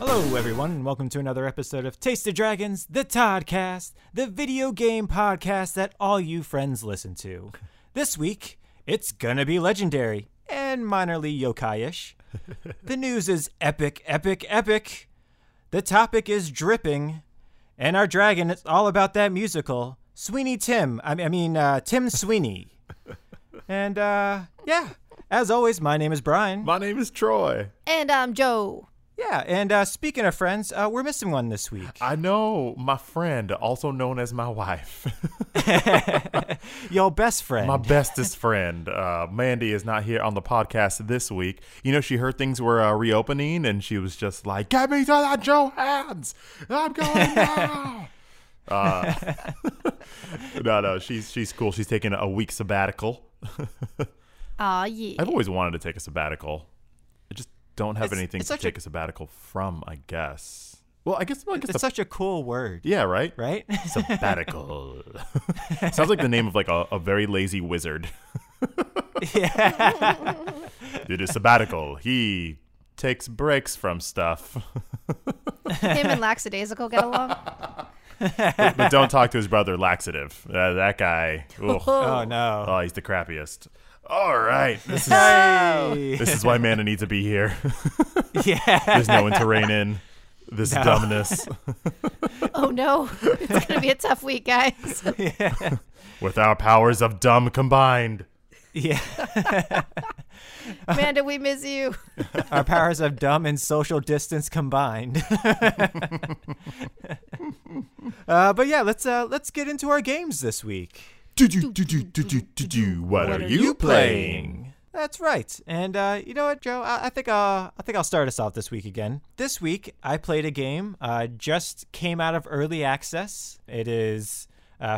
Hello, everyone, and welcome to another episode of Taste of Dragons, the Toddcast, the video game podcast that all you friends listen to. This week, it's gonna be legendary and minorly yokai-ish. The news is epic, epic, epic. The topic is dripping, and our dragon is all about that musical, Sweeney Tim. I mean, uh, Tim Sweeney. And uh, yeah, as always, my name is Brian. My name is Troy. And I'm Joe. Yeah, and uh, speaking of friends, uh, we're missing one this week. I know my friend, also known as my wife, Your best friend. my bestest friend. Uh, Mandy is not here on the podcast this week. You know, she heard things were uh, reopening, and she was just like, "Get me to that Joe hands! I'm going now." uh, no, no, she's she's cool. She's taking a week sabbatical. Aw, yeah. I've always wanted to take a sabbatical. I just don't have It's- anything it's to such a- take a sabbatical from. I guess. Well, I guess. Well, I guess it's the, such a cool word, yeah, right. right? Sabbatical. Sounds like the name of like a, a very lazy wizard. yeah. Did a sabbatical. He takes breaks from stuff, Him and Lackadaisical get along. but, but don't talk to his brother Laxative. Uh, that guy. ugh. Oh no. Oh, he's the crappiest. All right, this is Hey. this is why Mana needs to be here. yeah. There's no one to rein in this No. dumbness. Oh no, it's gonna be a tough week, guys. yeah. With our powers of dumb combined. Yeah. Amanda, we miss you. Our powers of dumb and social distance combined. uh, but yeah, let's uh, let's get into our games this week. What are you playing? That's right. And uh, you know what, Joe? I, I think uh, I think I'll start us off this week again. This week, I played a game. Uh, just came out of early access. It is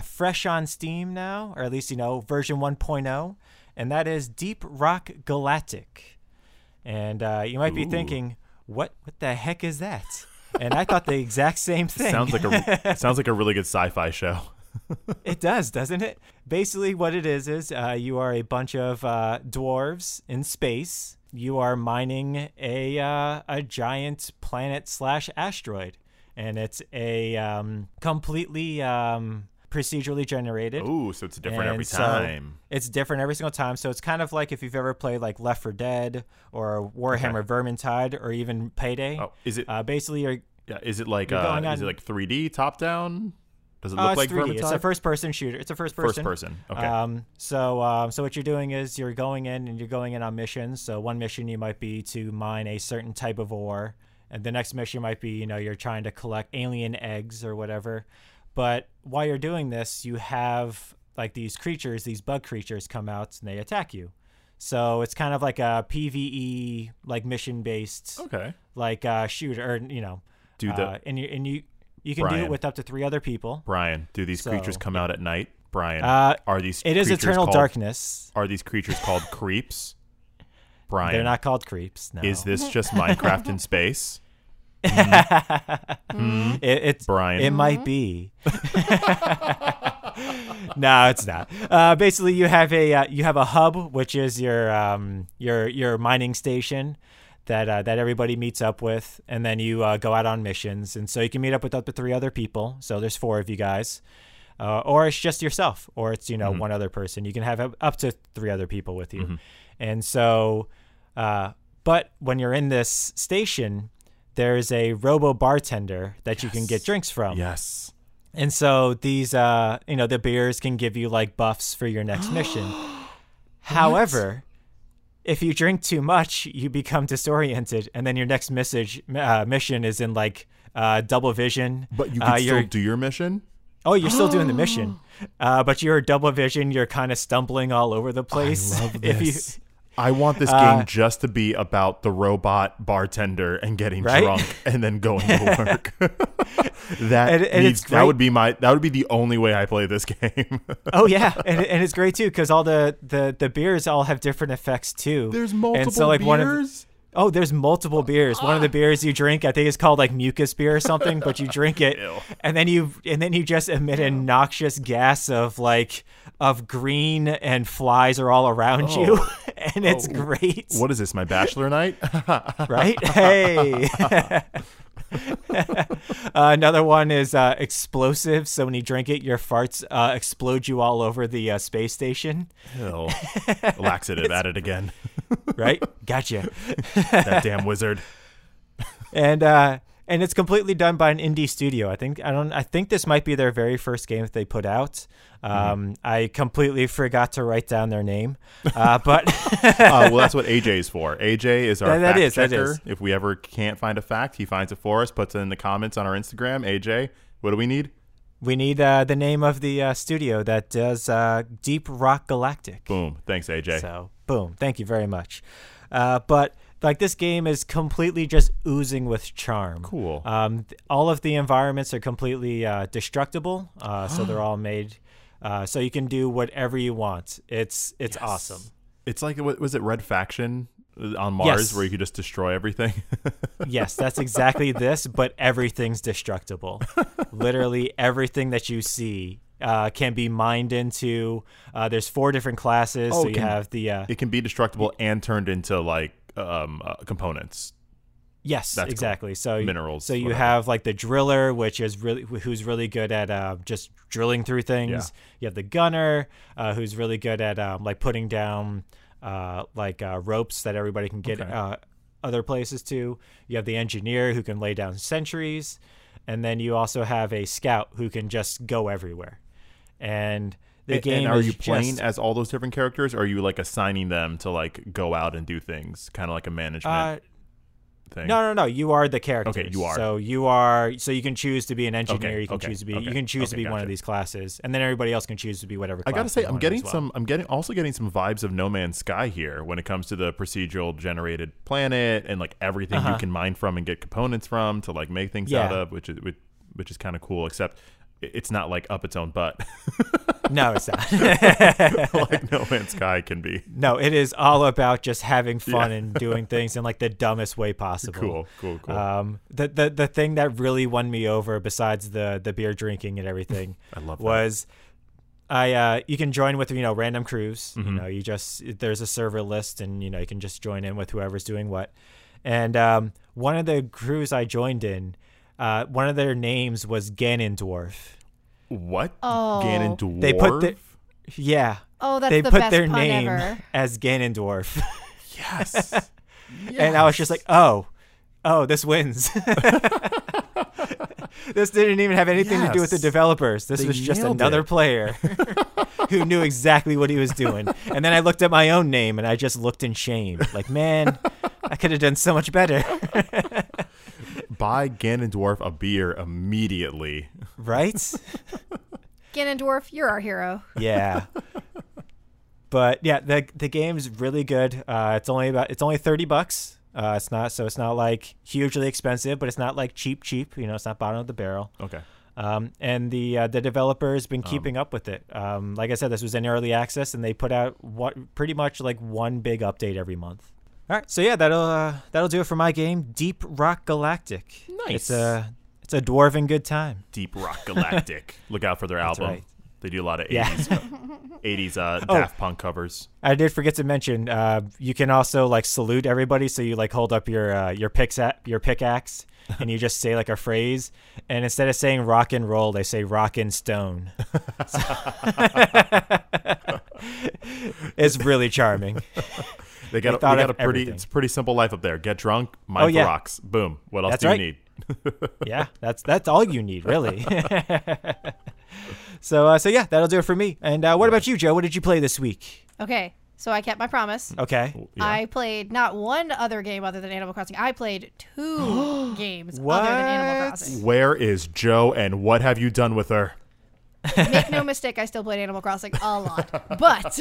fresh on Steam now, or at least you know version 1.0, and that is Deep Rock Galactic. And you might be thinking, what what the heck is that? And I thought the exact same thing. Sounds like a sounds like a really good sci-fi show. It does, doesn't it? Basically, what it is is uh, you are a bunch of uh, dwarves in space. You are mining a uh, a giant planet slash asteroid, and it's a um, completely um, procedurally generated. Ooh, so it's different every And so time. It's different every single time. So it's kind of like if you've ever played like Left 4 Dead or Warhammer Vermintide or even Payday. Oh, is it? Uh, basically, you're yeah, is it like uh, is it like 3D top down? Does it Oh, look it's like 3D. It's a first person shooter. It's a first person. First person. Okay. Um, so, um, so what you're doing is you're going in and you're going in on missions. So one mission you might be to mine a certain type of ore, and the next mission might be you know you're trying to collect alien eggs or whatever. But while you're doing this, you have like these creatures, these bug creatures come out and they attack you. So it's kind of like a PVE like mission based okay. like uh, shooter, or you know, Do the uh, and you and you you can do it with up to three other people. Brian? Do these creatures so- come out at night? Brian, Uh, are these It is creatures Eternal called, Darkness. Are these creatures called creeps? Brian, They're not called creeps. No. is this just Minecraft in space? It, it's Brian. It might be. no, it's not. Uh, basically, you have a uh, you have a hub, which is your um, your your mining station that uh, that everybody meets up with, and then you uh, go out on missions, and so you can meet up with up to three other people. So there's four of you guys. Uh, or it's just yourself, or it's you know one other person. You can have up- to three other people with you, and so, uh, but when you're in this station, there's a robo bartender that you can get drinks from. yes. And so these, uh, you know, the beers can give you like buffs for your next mission. However, if you drink too much, you become disoriented, and then your next message uh, mission is in like uh, double vision. But you Uh, can still do your mission. Oh, you're still doing the mission, uh, but you're double vision. You're kind of stumbling all over the place. I love If you, this. I want this Uh, game just to be about the robot bartender and getting Right? drunk and then going to work. that And- and needs- that would be my that would be the only way I play this game. oh yeah, and, and it's great too because all the, the the beers all have different effects too. There's multiple and so like one of beers. Oh, there's multiple beers. One of the ah. beers you drink, I think it's called like mucus beer or something, but you drink it Ew. and then you and then you just emit a noxious gas of like of green and flies are all around you oh. and oh, it's Oh. great. What is this? My bachelor night? Right? Hey. uh, another one is uh, explosive. So when you drink it, your farts uh, explode you all over the uh, space station. Ew. Laxative at it again. Right? gotcha. That damn wizard. And uh, and it's completely done by an indie studio. I think I don't. I think this might be their very first game that they put out. Um, I completely forgot to write down their name, uh, but Uh, well, that's what AJ is for. AJ is our That- that is, checker. is. If we ever can't find a fact, he finds it for us, puts it in the comments on our Instagram. AJ, what do we need? we need uh, the name of the uh, studio that does uh, Deep Rock Galactic. Boom. Thanks, AJ. So, boom. Thank you very much. Uh, but like this game is completely just oozing with charm. Cool. Um, th- all of the environments are completely uh, destructible, uh, so they're all made. Uh, so you can do whatever you want. It's it's awesome. It's like was it Red Faction uh, on Mars Yes. where you could just destroy everything? Yes, that's exactly this, but everything's destructible. Literally everything that you see uh, can be mined into. Uh, there's four different classes. Oh, so you can- have the uh, it can be destructible and turned into like um, uh, components. Yes, That's cool. exactly. So Minerals, So you whatever. have like the driller, which is really who's really good at uh, just drilling through things. Yeah. You have the gunner, uh, who's really good at um, like putting down uh, like uh, ropes that everybody can get Okay. uh, other places to. You have the engineer who can lay down sentries, and then you also have a scout who can just go everywhere. And the And- game and are you playing just, as all those different characters, or are you like assigning them to like go out and do things, kind of like a management uh, thing? No, no, no. You are the character. Okay, you are. So you are. So you can choose to be an engineer. Okay, you can okay, choose to be. okay, You can choose to be one of these classes, and then everybody else can choose to be whatever. I gotta say, I'm getting well. some. I'm getting also getting some vibes of No Man's Sky here when it comes to the procedural generated planet and like everything you Uh-huh. can mine from and get components from to like make things Yeah. out of, which is which, which is kind of cool. Except it's not like up its own butt No, it's not. like No Man's Sky can be. no, it is all about just having fun Yeah. and doing things in like the dumbest way possible. Cool, cool, cool. Um, the, the the thing that really won me over, besides the the beer drinking and everything, I love that. was I uh, you can join with you know random crews. Mm-hmm. You know, you just there's a server list, and you know you can just join in with whoever's doing what. And um, one of the crews I joined in, uh, one of their names was Ganondorf. what? Oh. Ganon dwarf. They put the yeah. Oh, that's they the put best their pun name ever. as Ganondorf, yes. and I was just like, oh, oh, this wins. this didn't even have anything to do with the developers. This They was just another it. player who knew exactly what he was doing. And then I looked at my own name and I just looked in shame. Like, man, I could have done so much better. Buy Ganondorf a beer immediately. right? Ganondorf, you're our hero. Yeah. But yeah, the the game's really good. Uh, it's only about it's only thirty bucks. Uh, it's not so it's not like hugely expensive, but it's not like cheap cheap. You know, it's not bottom of the barrel. Okay. Um, and the uh, the developer's been keeping up with it. Um, like I said, this was in early access, and they put out what pretty much like one big update every month. All right, so yeah, that'll uh, that'll do it for my game, Deep Rock Galactic. Nice. It's a it's a dwarven good time. Deep Rock Galactic. Look out for their album. right. They do a lot of Yeah. 80s, 80s uh, Oh. Daft Punk covers. I did forget to mention. Uh, you can also like salute everybody. So you like hold up your uh, your picks your pickaxe, and you just say like a phrase. And instead of saying rock and roll, they say rock and stone. it's really charming. They got, a, thought they got a pretty everything. it's a pretty simple life up there. Get drunk, mine Oh, the yeah. rocks. Boom. What else That's do right. you need? yeah, that's that's all you need, really. so uh, so yeah, that'll do it for me. And uh, what about you, Joe? What did you play this week? Okay, so I kept my promise. Okay. Yeah. I played not one other game other than Animal Crossing. I played two games other than Animal Crossing. Where is Joe and what have you done with her? Make no mistake, I still played Animal Crossing a lot, but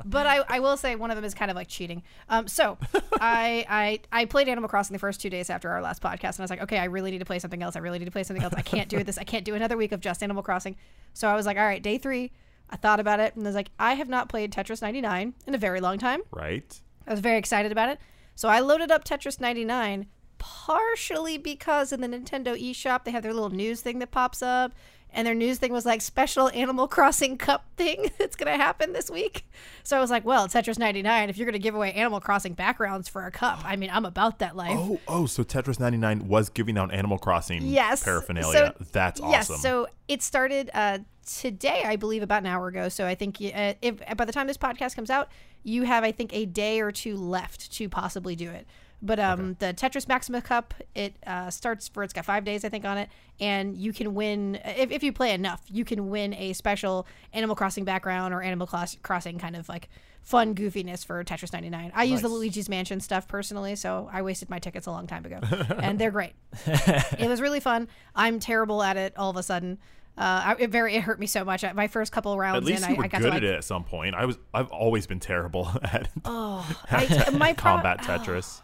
but I, I will say one of them is kind of like cheating. Um, so I I I played Animal Crossing the first two days after our last podcast, and I was like, okay, I really need to play something else. I really need to play something else. I can't do this. I can't do another week of just Animal Crossing. So I was like, all right, day three. I thought about it, and I was like, I have not played Tetris 99 in a very long time. Right? I was very excited about it. So I loaded up Tetris 99 partially because in the Nintendo eShop they have their little news thing that pops up and their news thing was like special Animal Crossing Cup thing that's gonna happen this week. So I was like, well, Tetris 99. If you're gonna give away Animal Crossing backgrounds for a cup, I mean, I'm about that life. Oh, oh, so Tetris 99 was giving out Animal Crossing Yes. paraphernalia. So- That's Yes, awesome. so it started uh, today, I believe, about an hour ago. So I think uh, if by the time this podcast comes out, you have, I think, a day or two left to possibly do it. But um, the Tetris Maximus Cup, it uh, starts for it's got five days, I think, on it, and you can win if, if you play enough. You can win a special Animal Crossing background or Animal Crossing kind of like fun goofiness for Tetris 99. I use the Luigi's Mansion stuff personally, so I wasted my tickets a long time ago, and they're great it was really fun. I'm terrible at it all of a sudden. Uh, it very it hurt me so much. My first couple rounds At least in, you I, were I got good to like, at it at some point. I was. I've always been terrible at oh, I, my pro- combat Tetris.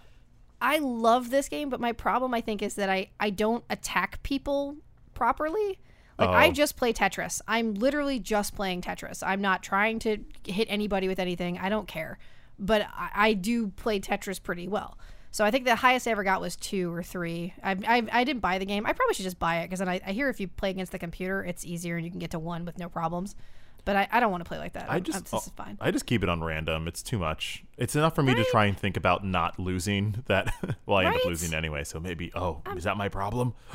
I love this game, but my problem I think is that I I don't attack people properly. Like I Oh. just play Tetris. I'm literally just playing Tetris. I'm not trying to hit anybody with anything. I don't care. But I, I do play Tetris pretty well. So I think the highest I ever got was two or three. I, I, I didn't buy the game. I probably should just buy it because then I, I hear if you play against the computer, it's easier and you can get to one with no problems. But I, I don't want to play like that. I just. This is fine. I just keep it on random. It's too much. It's enough for me to try and think about not losing. That. well, I end up losing anyway. So maybe. Oh, um, is that my problem?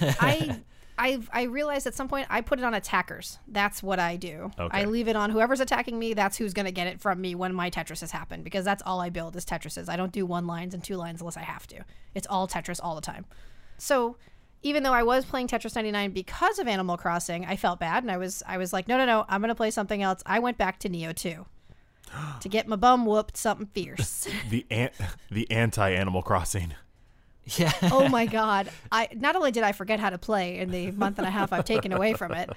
I I I realized at some point I put it on attackers. That's what I do. Okay. I leave it on whoever's attacking me. That's who's gonna get it from me when my Tetris has happened because that's all I build is Tetrises. I don't do one lines and two lines unless I have to. It's all Tetris all the time. So even though I was playing Tetris 99 because of Animal Crossing, I felt bad and I was I was like, no, no, no, I'm gonna play something else. I went back to Nioh 2 to get my bum whooped something fierce. The an- the anti Animal Crossing. Yeah. oh my god. I not only did i forget how to play in the month and a half i've taken away from it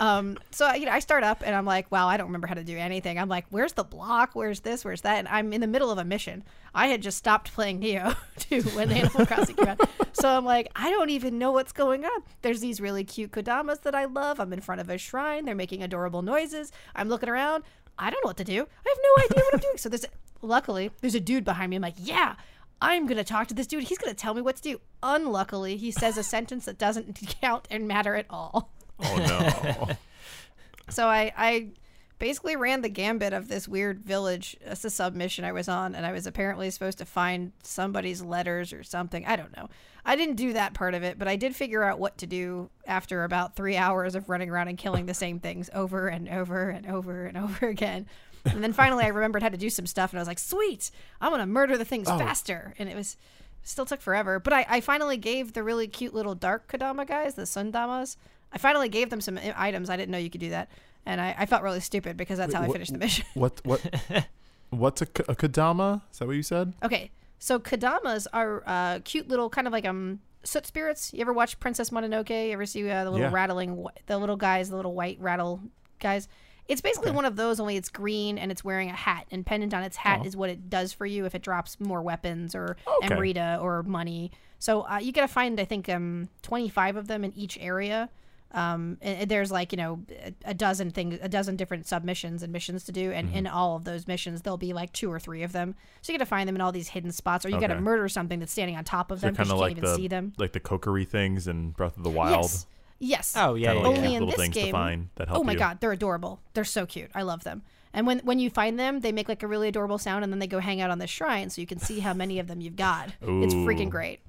um so you know i start up and i'm like wow i don't remember how to do anything. I'm like where's the block? Where's this? Where's that? And i'm in the middle of a mission. I had just stopped playing Nioh too when the animal crossing came out. So i'm like i don't even know what's going on. There's these really cute kodamas that i love. I'm in front of a shrine. They're making adorable noises. I'm looking around. I don't know what to do. I have no idea what i'm doing. So there's luckily there's a dude behind me. I'm like yeah I'm gonna talk to this dude. He's gonna tell me what to do. Unluckily, he says a sentence that doesn't count and matter at all. Oh no. So I, I basically ran the gambit of this weird village. It's a submission I was on, and I was apparently supposed to find somebody's letters or something. I don't know. I didn't do that part of it, but I did figure out what to do after about three hours of running around and killing the same things over and over and over and over again. And then finally, I remembered how to do some stuff, and I was like, "Sweet! I'm gonna murder the things faster." And it was still took forever, but I, I finally gave the really cute little dark Kodama guys, the Sundamas. I finally gave them some items. I didn't know you could do that, and I, I felt really stupid because that's how I finished the mission. what what what's a kodama? Is that what you said? okay, so Kodamas are uh, cute little kind of like um soot spirits. You ever watch Princess Mononoke? You ever see uh, the little Yeah. rattling, the little guys, the little white rattle guys? It's basically one of those, only it's green and it's wearing a hat. And pendant on its hat Oh. is what it does for you if it drops more weapons or Okay. Amrita or money. So uh, you gotta find, I think, um, 25 of them in each area. Um, and and there's like you know a- dozen things, a dozen different submissions and missions to do, and Mm-hmm. in all of those missions there'll be like two or three of them. So you got to find them in all these hidden spots, or you got to murder something that's standing on top of They're them because kind you of can't like even the see them. like the kokery things in Breath of the Wild. Yes, yes. Oh yeah. Kinda yeah, like yeah. Only in little this things to game- find that help Oh my you. god, they're adorable. They're so cute. I love them. And when when you find them, they make like a really adorable sound, and then they go hang out on the shrine, so you can see how many of them you've got. It's freaking great.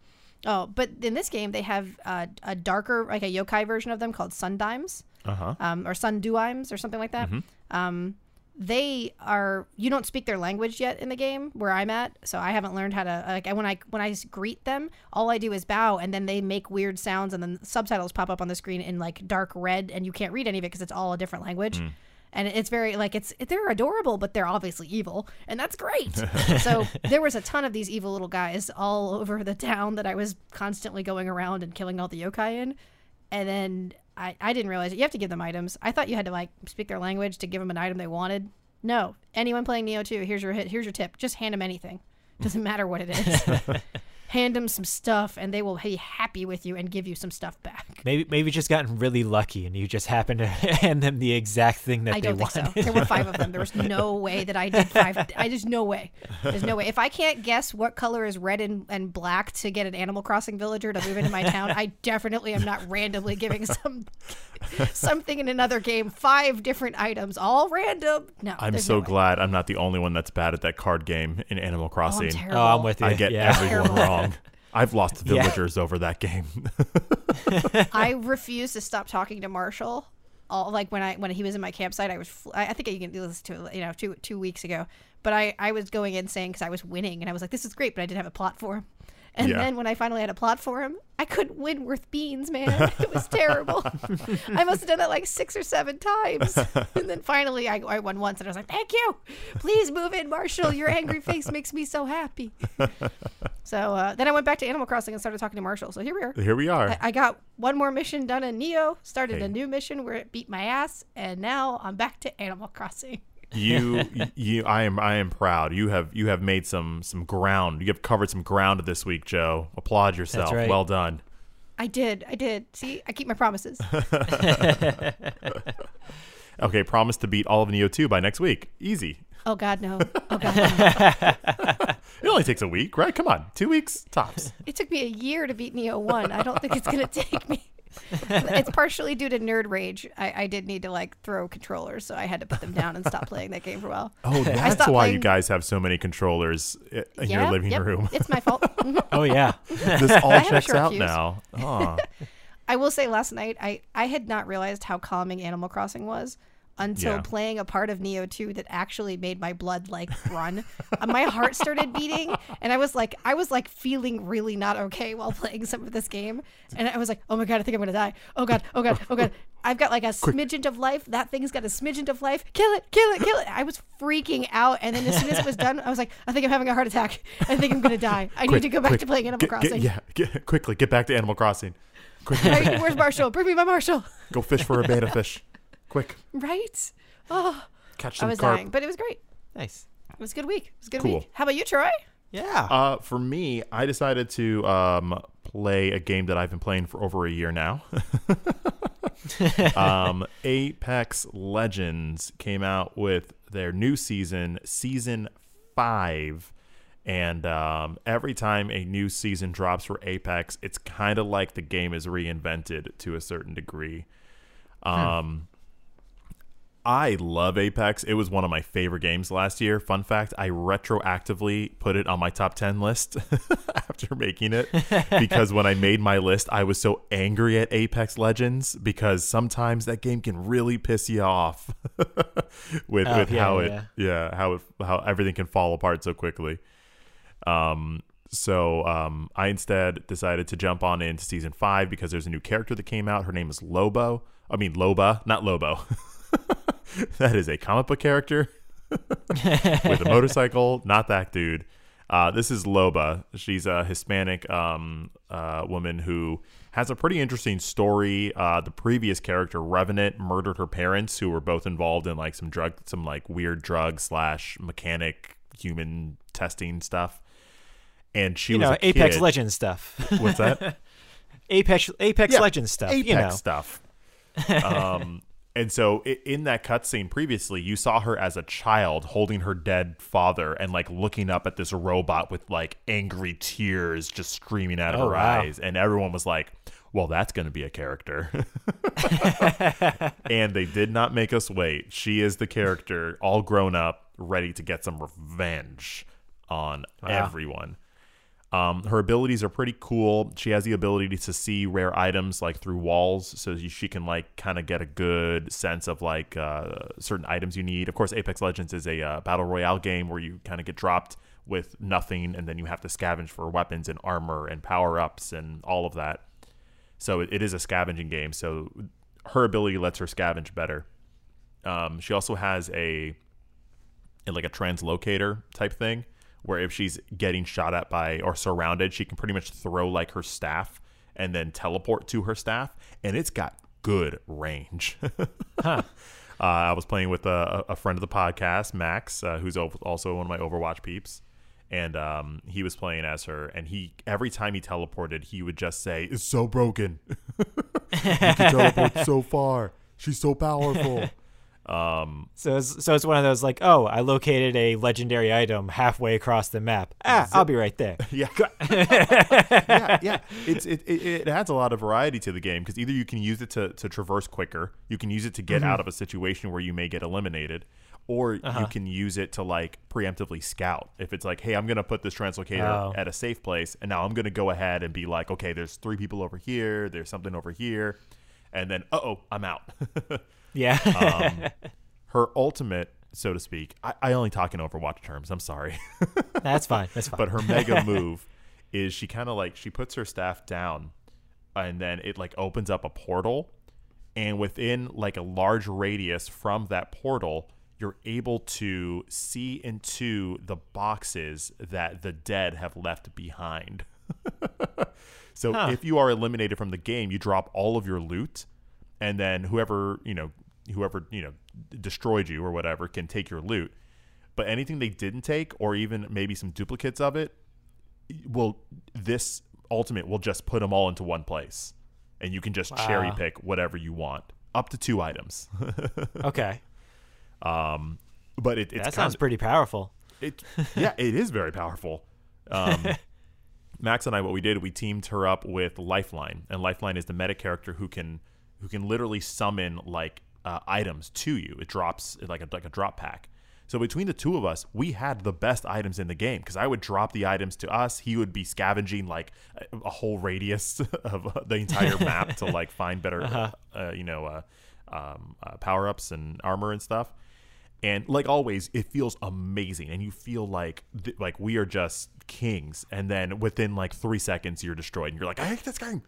Oh, but in this game, they have uh, a darker, like a yokai version of them called Sundimes, Uh huh. um, or Sunduimes, or something like that. Um, they are you don't speak their language yet in the game where I'm at, so I haven't learned how to like when I when I greet them, all I do is bow, and then they make weird sounds, and then subtitles pop up on the screen in like dark red, and you can't read any of it because it's all a different language. Hmm. And it's very like it's they're adorable, but they're obviously evil, and that's great. so there was a ton of these evil little guys all over the town that I was constantly going around and killing all the yokai in and then I, I didn't realize it. You have to give them items. I thought you had to like speak their language to give them an item they wanted. No, anyone playing Nioh 2, here's your hit. Here's your tip. Just hand them anything. Doesn't matter what it is. hand them some stuff, and they will be happy with you and give you some stuff back. Maybe maybe just gotten really lucky and you just happened to hand them the exact thing that I they don't think wanted. so. There were five of them. There was no way that I did five. I just no way. There's no way. If I can't guess what color is red and, and black to get an Animal Crossing villager to move into my town, I definitely am not randomly giving some something in another game five different items, all random. No, I'm so no glad I'm not the only one that's bad at that card game in Animal Oh, I'm Crossing. Oh, I'm with you. I get yeah. everyone Terrible. Wrong. I've lost Yeah. villagers over that game. I refuse to stop talking to Marshall. All like when I when he was in my campsite, I was I I think you can do this to it, you know two two weeks ago. But I I was going insane because I was winning, and I was like, this is great, but I didn't have a plot for him. And Yeah. then when I finally had a plot for him, I couldn't win worth beans, man. It was terrible. I must have done that like six or seven times. And then finally I, I won once and I was like, thank you. Please move in, Marshall. Your angry face makes me so happy. so uh, then I went back to Animal Crossing and started talking to Marshall. So here we are. Here we are. I, I got one more mission done in Nioh, started Hey. a new mission where it beat my ass, and now I'm back to Animal Crossing. You you I am I am proud. You have you have made some some ground. You have covered some ground this week, Joe. Applaud yourself. right. Well done. I did, I did. See, I keep my promises. Okay, promise to beat all of Nioh 2 by next week. Easy. Oh God, no. Oh God, no. It only takes a week, right? Come on. 2 weeks tops. It took me a year to beat Nioh One. I don't think it's gonna take me. It's partially due to nerd rage. I, I did need to like throw controllers, so I had to put them down and stop playing that game for a while. Oh, that's stopped why you guys have so many controllers in yeah, your living yep, room. It's my fault. Oh yeah. this all have a checks out fuse. now. Oh. I will say last night I, I had not realized how calming Animal Crossing was until Yeah. playing a part of Nioh 2 that actually made my blood like run. Uh, my heart started beating and I was like I was like feeling really not okay while playing some of this game. And I was like, "Oh my god, I think I'm going to die. Oh god, oh god, oh god. I've got like a smidgen of life. That thing's got a smidgen of life. Kill it, kill it, kill it." I was freaking out and then as soon as it was done, I was like, "I think I'm having a heart attack. I think I'm going to die. I need to go back Quick, to playing Animal get- get- Crossing." yeah, get, quickly get back to Animal Crossing. Quickly, Right, Where's Marshall? Bring me my Marshall. go fish for a betta fish. Quick, Right? Oh, catch I some was carp. dying, but it was great. Nice. It was a good week. It was a good Cool. week. How about you, Troy? Yeah. Uh, for me, I decided to um, play a game that I've been playing for over a year now. um, Apex Legends came out with their new season, season five. And um, every time a new season drops for Apex, it's kind of like the game is reinvented to a certain degree. Um, I love Apex. It was one of my favorite games last year. Fun fact, I retroactively put it on my top 10 list after making it because when I made my list, I was so angry at Apex Legends because sometimes that game can really piss you off with Oh, with yeah, how it yeah. yeah, how it how everything can fall apart so quickly. Um so um, I instead decided to jump on into season five because there's a new character that came out. Her name is Lobo. I mean Loba, not Lobo. that is a comic book character with a motorcycle. Not that dude. Uh, this is Loba. She's a Hispanic um, uh, woman who has a pretty interesting story. Uh, the previous character, Revenant, murdered her parents, who were both involved in like some drug, some like weird drug slash mechanic human testing stuff. And she you was know, a Apex. Legends stuff. What's that? Apex Apex Yeah, Legends stuff. Apex you know. stuff. Um, and so in that cutscene previously, you saw her as a child holding her dead father and like looking up at this robot with like angry tears just streaming out of Oh, her wow. eyes, and everyone was like, "Well, that's going to be a character." and they did not make us wait. She is the character, all grown up, ready to get some revenge on everyone. Um, her abilities are pretty cool. She has the ability to see rare items like through walls, so she can like kind of get a good sense of like uh, certain items you need. Of course, Apex Legends is a uh, battle royale game where you kind of get dropped with nothing, and then you have to scavenge for weapons and armor and power ups and all of that. So it, it is a scavenging game. So her ability lets her scavenge better. Um, she also has a like a translocator type thing where if she's getting shot at by or surrounded, she can pretty much throw like her staff and then teleport to her staff, and it's got good range. uh, I was playing with a, a friend of the podcast, Max, uh, who's also one of my Overwatch peeps, and um, he was playing as her. And he every time he teleported, he would just say, "It's so broken." You can teleport so far. She's so powerful. Um, So it's, so it's one of those like, oh, I located a legendary item halfway across the map. Ah, I'll be right there. yeah, yeah, yeah. It's it, it, it adds a lot of variety to the game because either you can use it to to traverse quicker, you can use it to get Mm-hmm. out of a situation where you may get eliminated, or Uh-huh. you can use it to like preemptively scout. If it's like, hey, I'm gonna put this translocator Oh. at a safe place, and now I'm gonna go ahead and be like, okay, there's three people over here, there's something over here, and then uh oh, I'm out. Yeah. um, her ultimate, so to speak. I, I only talk in Overwatch terms. I'm sorry. That's fine. That's fine. but her mega move is she kind of like she puts her staff down and then it like opens up a portal and within like a large radius from that portal you're able to see into the boxes that the dead have left behind so Huh. if you are eliminated from the game you drop all of your loot and then whoever you know whoever you know destroyed you or whatever can take your loot. But anything they didn't take or even maybe some duplicates of it will this ultimate will just put them all into one place. And you can just cherry pick whatever you want up to two items. Okay. um but it, it's that sounds pretty powerful. it yeah it is very powerful. Um max and i what we did we teamed her up with lifeline. And lifeline is the meta character who can who can literally summon like uh, items to you. It drops like a like a drop pack. So between the two of us we had the best items in the game because i would drop the items to us. He would be scavenging like a, a whole radius of uh, the entire map to like find better uh, you know uh, um, uh, power-ups and armor and stuff. And like always it feels amazing and you feel like th- like we are just kings. And then within like three seconds you're destroyed and you're like i hate this game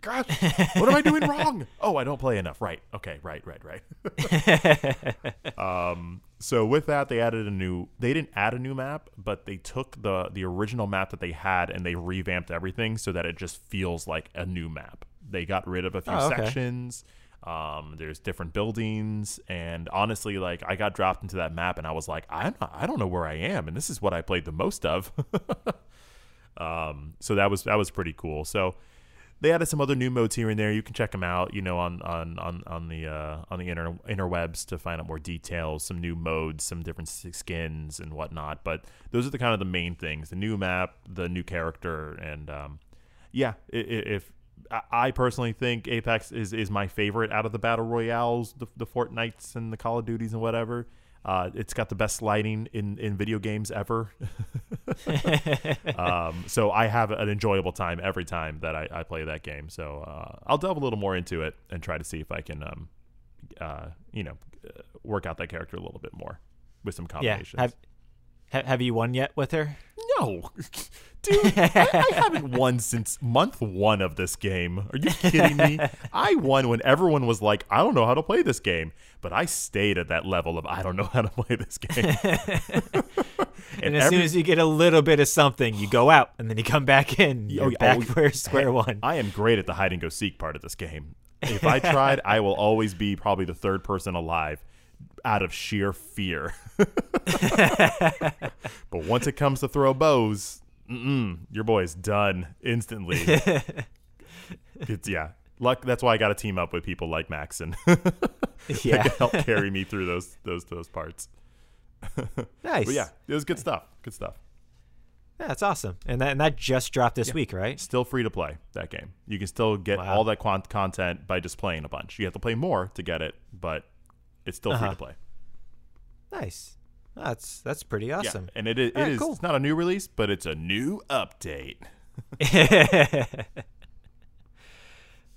gosh what am i doing wrong? Oh i don't play enough. Right. Okay right right right. Um so with that they added a new they didn't add a new map but they took the the original map that they had and they revamped everything so that it just feels like a new map. They got rid of a few Oh, okay. sections. Um, there's different buildings, and honestly, like I got dropped into that map, and I was like, I'm not, I don't know where I am, and this is what I played the most of. um, so that was that was pretty cool. So they added some other new modes here and there. You can check them out, you know, on on on on the uh, on the inter interwebs to find out more details, some new modes, some different skins and whatnot. But those are the kind of the main things: the new map, the new character, and um, yeah, if I- I personally think Apex is, is my favorite out of the battle royales, the, the Fortnites and the Call of Duties and whatever. Uh, it's got the best lighting in, in video games ever. um, so I have an enjoyable time every time that I, I play that game. So uh, I'll delve a little more into it and try to see if I can, um, uh, you know, work out that character a little bit more with some Yeah. combinations. Have ha- Have you won yet with her? No, dude, I, I haven't won since month one of this game. Are you kidding me? I won when everyone was like, "I don't know how to play this game," but I stayed at that level of "I don't know how to play this game." And, as soon as you get a little bit of something, you go out and then you come back in. You're Oh, back oh, where square one. I am great at the hide and go seek part of this game. If I tried, I will always be probably the third person alive out of sheer fear. but once it comes to throw bows, your boy's done instantly. it's yeah. Luck. That's why I got to team up with people like Maxon that yeah. help carry me through those those those parts. Nice. But yeah, it was good stuff. Good stuff. Yeah, that's awesome. And that and that just dropped this week, right? Still free to play that game. You can still get Wow. all that quant- content by just playing a bunch. You have to play more to get it, but it's still free Uh-huh. to play. Nice. That's that's pretty Yeah, awesome. and it is, it Alright, is cool. it's not a new release, but it's a new update.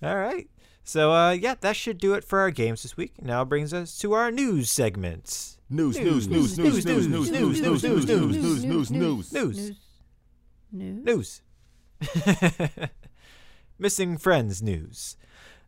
All right. So uh yeah, that should do it for our games this week. Now brings us to our news segments. News, news, news, news, news, news, news, news, news, news, news, news, news. News. News. News. Missing friends news.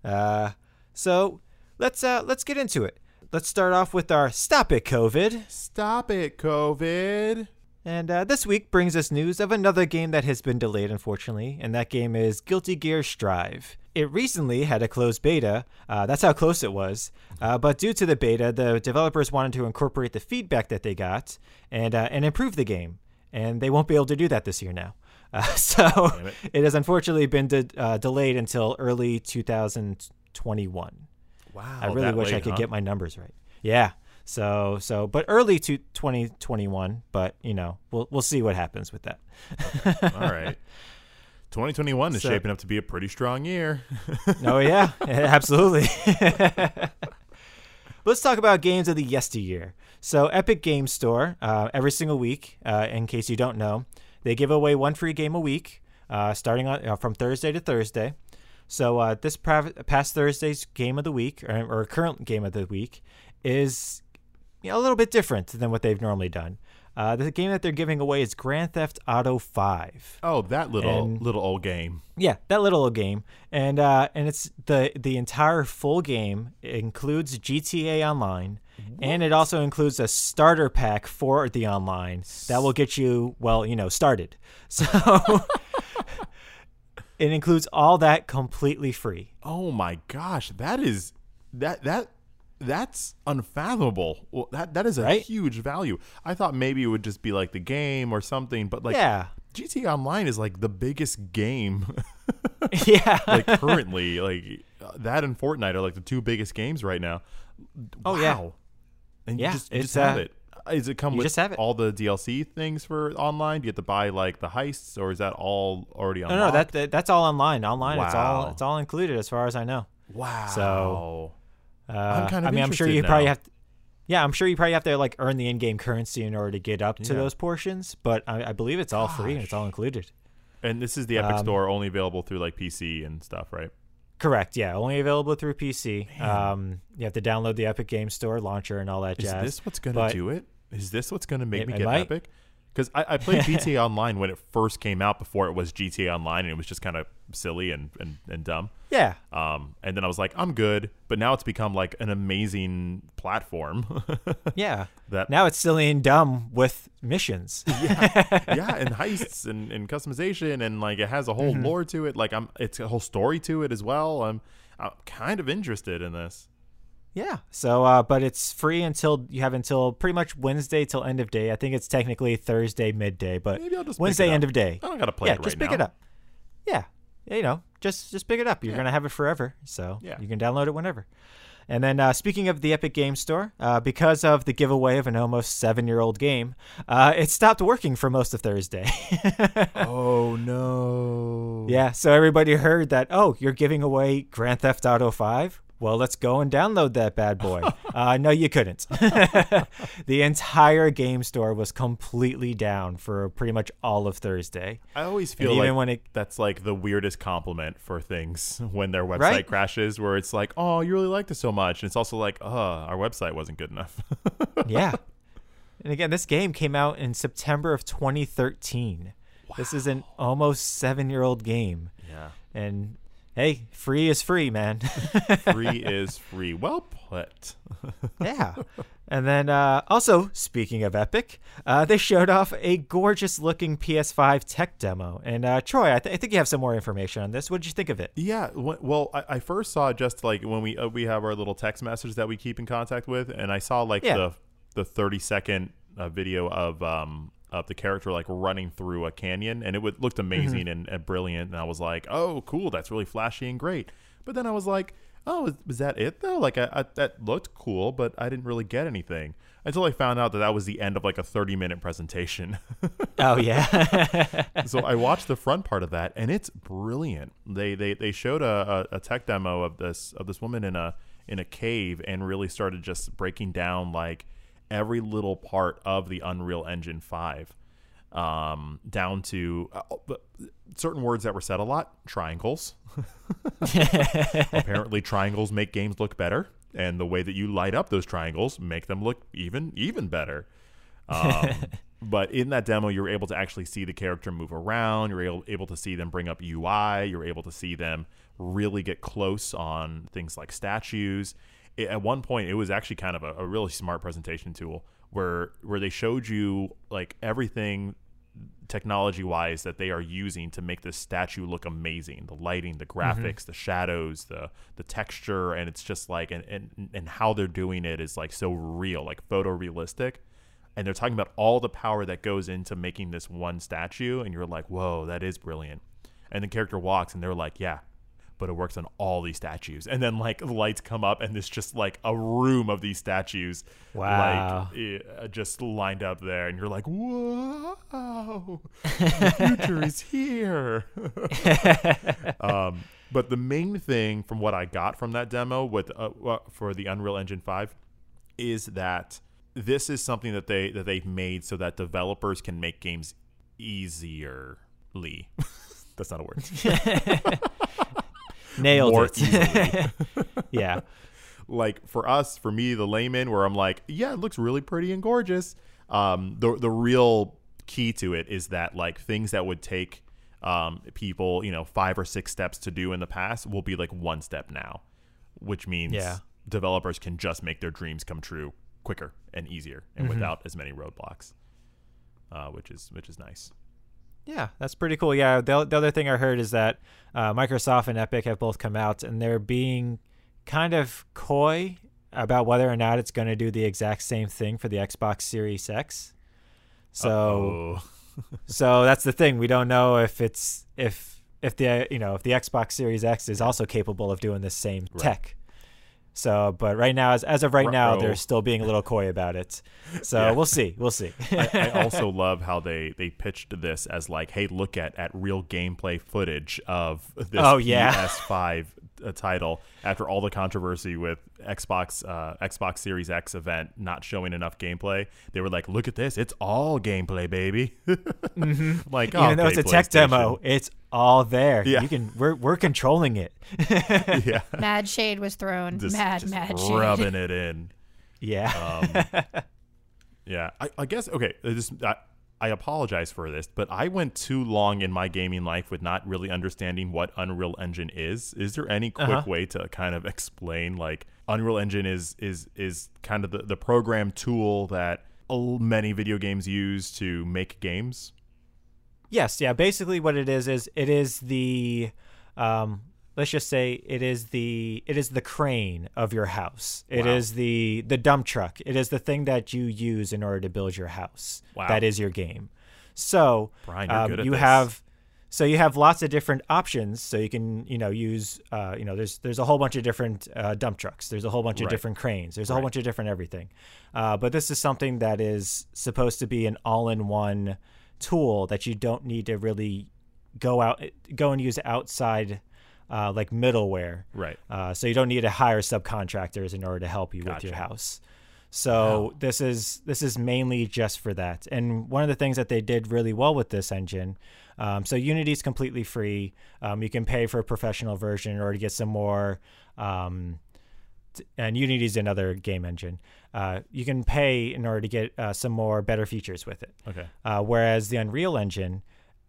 Uh so let's uh let's get into it. Let's start off with our Stop It COVID. Stop it, COVID. And uh, this week brings us news of another game that has been delayed, unfortunately, and that game is Guilty Gear Strive. It recently had a closed beta. Uh, that's how close it was. Uh, but due to the beta, the developers wanted to incorporate the feedback that they got and uh, and improve the game. And they won't be able to do that this year now. Uh, so it. it has unfortunately been de- uh, delayed until early 2021. Wow. I really wish I could huh? get my numbers right. Yeah. So so but early to 2021, but you know, we'll we'll see what happens with that. All right. 2021 is So- shaping up to be a pretty strong year. oh yeah, absolutely. Let's talk about games of the yesteryear. So Epic Game Store, uh, every single week, uh, in case you don't know, they give away one free game a week, uh, starting on uh, from Thursday to Thursday. So uh, this past Thursday's game of the week, or, or current game of the week, is you know, a little bit different than what they've normally done. Uh, the game that they're giving away is Grand Theft Auto Five. Oh, that little And- little old game. Yeah, that little old game, and uh, and it's the the entire full game includes GTA Online, and it also includes a starter pack for the online that will get you well, you know, started. So it includes all that completely free. Oh my gosh, that is that that that's unfathomable. Well, that that is a Right? huge value. I thought maybe it would just be like the game or something, but like yeah, GTA Online is like the biggest game yeah, like currently. like uh, that and Fortnite are like the two biggest games right now. Oh, yeah. And Yeah, you just, you just have uh, it. Is it come you with just have it. all the DLC things for online? Do you have to buy like the heists, or is that all already online? no, no, that, that that's all online. Online, it's all it's all included as far as I know. wow. So, Uh, I'm kind of I mean, I'm sure you probably have. To, yeah, I'm sure you probably have to like earn the in-game currency in order to get up to Yeah. those portions. But I, I believe it's all free and it's all included. and this is the Epic um, Store, only available through like PC and stuff, right? Correct. Yeah, only available through PC. Um, you have to download the Epic Game Store launcher and all that Is jazz. Is this what's going to do it? Is this what's going to make It- me get might. Epic? Because I, I played GTA Online when it first came out before it was GTA Online, and it was just kind of silly and, and, and dumb. Yeah, Um, and then I was like, I'm good. But now it's become like an amazing platform. yeah. that Now it's silly and dumb with missions. yeah, yeah, and heists and, and customization, and like it has a Mm-hmm. whole lore to it. Like I'm, it's a whole story to it as well. I'm, I'm kind of interested in this. Yeah. So, uh, but it's free until you have until pretty much Wednesday till end of day. I think it's technically Thursday midday, but Maybe I'll just Wednesday end of day. I don't gotta play yeah, it right just pick now. it up. Yeah, you know, just just pick it up. You're gonna have it forever, so Yeah. you can download it whenever. And then, uh, speaking of the Epic Game Store, uh, because of the giveaway of an almost seven-year-old game, uh, it stopped working for most of Thursday. Oh no! yeah, so everybody heard that. Oh, you're giving away Grand Theft Auto Five. Well, let's go and download that bad boy. uh, no, you couldn't. the entire game store was completely down for pretty much all of Thursday. I always feel And even like when it that's like the weirdest compliment for things when their website Right? crashes, where it's like, "Oh, you really liked it so much," and it's also like, "Uh, our website wasn't good enough." yeah. And again, this game came out in September of 2013. This is an almost seven year old game. yeah, And hey, free is free, man. free is free. Well put. yeah. And then uh, also, speaking of Epic, uh, they showed off a gorgeous looking PS5 tech demo. And uh, Troy, I, th- I think you have some more information on this. What did you think of it? Yeah, w- well, I, I first saw just like when we uh, we have our little text message that we keep in contact with, and I saw like Yeah. the the thirty second uh, video of um of the character like running through a canyon, and it would, looked mm-hmm. amazing and, and brilliant, and I was like, oh, cool, that's really flashy and great. But then I was like, oh, is, was that it though? Like I, I, that looked cool, but I didn't really get anything until I found out that that was the end of like a thirty minute presentation. Oh, yeah. so I watched the front part of that, and it's brilliant. They they they showed a, a, a tech demo of this of this woman in a in a cave, and really started just breaking down like every little part of the Unreal Engine Five, um, down to uh, certain words that were said a lot. Triangles. Apparently, triangles make games look better, and the way that you light up those triangles make them look even even better. Um, but in that demo, you're able to actually see the character move around. You're able, able to see them bring up UI. You're able to see them really get close on things like statues. It- at one point, it was actually kind of a, a really smart presentation tool where where they showed you like everything technology wise that they are using to make this statue look amazing. The lighting the mm-hmm. graphics the shadows the the texture and it's just like and, and and how they're doing it is like so real like photorealistic. And they're talking about all the power that goes into making this one statue and you're like whoa that is brilliant. And the character walks and they're like yeah but it works on all these statues. And then like the lights come up, and there's just like a room of these statues, Wow. like eh, just lined up there, and you're like, whoa, the future is here. um, but the main thing from what I got from that demo with uh, uh, for the Unreal Engine Five is that this is something that they that they've made so that developers can make games easierly. That's not a word. Nailed it. yeah. like for us, for me, the layman, where I'm like, yeah, it looks really pretty and gorgeous. Um, the the real key to it is that like things that would take um, people, you know, five or six steps to do in the past will be like one step now, which means Yeah. developers can just make their dreams come true quicker and easier and without as many roadblocks, uh, which is which is nice. Yeah, that's pretty cool. Yeah, the, the other thing I heard is that uh, Microsoft and Epic have both come out and they're being kind of coy about whether or not it's going to do the exact same thing for the Xbox Series X. So, so that's the thing. We don't know if it's if if the you know if the Xbox Series X is also capable of doing the same Right. tech. So, but right now, as, as of right now, they're still being a little coy about it. So Yeah. we'll see. We'll see. I, I also love how they they pitched this as like, hey, look at at real gameplay footage of this Oh, yeah. PS5 uh, title after all the controversy with Xbox uh, Xbox Series X event not showing enough gameplay. They were like, look at this, it's all gameplay, baby. Like, Mm-hmm. Even though it's a tech demo, it's all there. Yeah. You can we're we're controlling it. yeah, Mad shade was thrown. just, mad, just mad shade. rubbing it in. Yeah. Um, yeah, I, I guess okay. I Just I, I apologize for this, but I went too long in my gaming life with not really understanding what Unreal Engine is. Is there any quick Uh-huh. way to kind of explain like Unreal Engine is is is kind of the, the program tool that many video games use to make games? yes, yeah, basically what it is is it is the um let's just say it is the it is the crane of your house. It Wow. is the the dump truck. It is the thing that you use in order to build your house. Wow. That is your game. So Brian, um, you this. have so you have lots of different options so you can you know use uh, you know there's there's a whole bunch of different uh, dump trucks there's a whole bunch of different cranes there's a whole Right. bunch of different everything uh, but this is something that is supposed to be an all-in-one tool that you don't need to really go out go and use outside uh, like middleware Right. uh, so you don't need to hire subcontractors in order to help you with your house. So this is this is mainly just for that. And one of the things that they did really well with this engine, um, so Unity is completely free. Um, you can pay for a professional version in order to get some more. Um, t- and Unity is another game engine. Uh, you can pay in order to get uh, some more better features with it. Okay. Uh, whereas the Unreal Engine,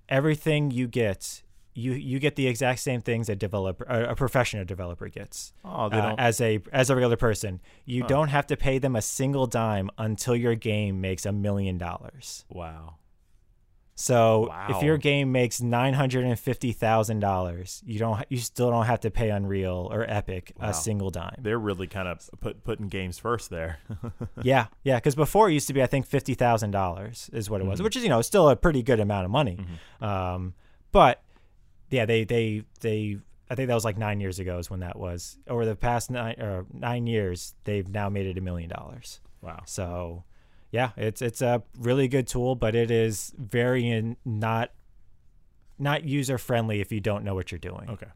everything you get, you you get the exact same things a developer, a, a professional developer gets. Oh, they Uh, don't. as a as a regular person, you don't have to pay them a single dime until your game makes a million dollars. wow. So Wow. if your game makes nine hundred and fifty thousand dollars, you don't you still don't have to pay Unreal or Epic Wow. a single dime. They're really kind of put putting games first there. yeah, yeah, because before it used to be I think fifty thousand dollars is what it Mm-hmm. was, which is you know still a pretty good amount of money. Um, but yeah, they they they I think that was like nine years ago is when that was. Over the past nine or nine years, they've now made it a million dollars. wow. So yeah, it's it's a really good tool, but it is very in, not not user friendly if you don't know what you're doing. Okay.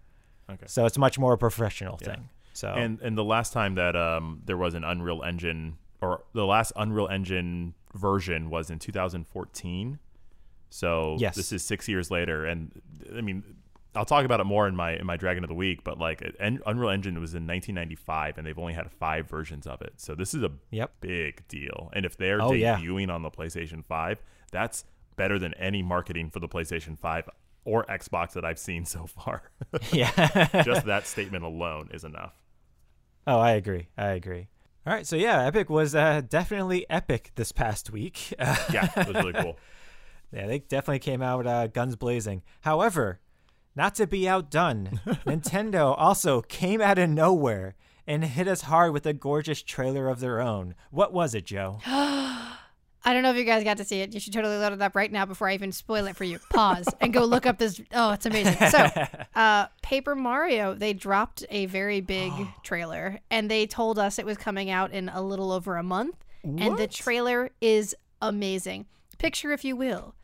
Okay. So it's much more a professional Yeah. thing. So And and the last time that um there was an Unreal Engine or the last Unreal Engine version was in 2014. So Yes. this is six years later, and I mean, I'll talk about it more in my in my Dragon of the Week. But like, En- Unreal Engine was in 1995, and they've only had five versions of it. So this is a Yep. big deal. And if they're Oh, yeah. debuting on the PlayStation 5, that's better than any marketing for the PlayStation 5 or Xbox that I've seen so far. yeah. Just that statement alone is enough. Oh, I agree. I agree. All right, so yeah, Epic was uh, definitely epic this past week. Yeah, it was really cool. yeah, they definitely came out uh, guns blazing. However, not to be outdone, Nintendo also came out of nowhere and hit us hard with a gorgeous trailer of their own. What was it, Joe? I don't know if you guys got to see it. You should totally load it up right now before I even spoil it for you. Pause and go look up this. Oh, it's amazing. So, uh, Paper Mario, they dropped a very big trailer and they told us it was coming out in a little over a month. And the trailer is amazing. Picture, if you will,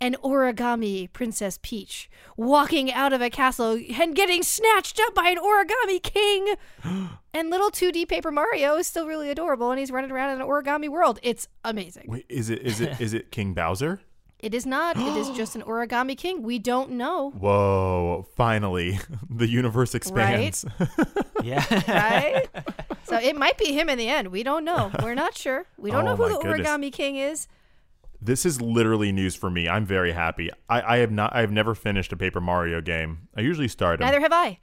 an origami Princess Peach walking out of a castle and getting snatched up by an origami king. and little 2D Paper Mario is still really adorable and he's running around in an origami world. It's amazing. Wait, is it is it is it King Bowser? It is not. it is just an origami king. We don't know. Whoa! Finally, the universe expands. Yeah. right? so it might be him in the end. We don't know. We're not sure. We don't Oh know who the goodness. origami king is. This is literally news for me. I'm very happy. I, I have not. I have never finished a Paper Mario game. I usually start them. Neither have I.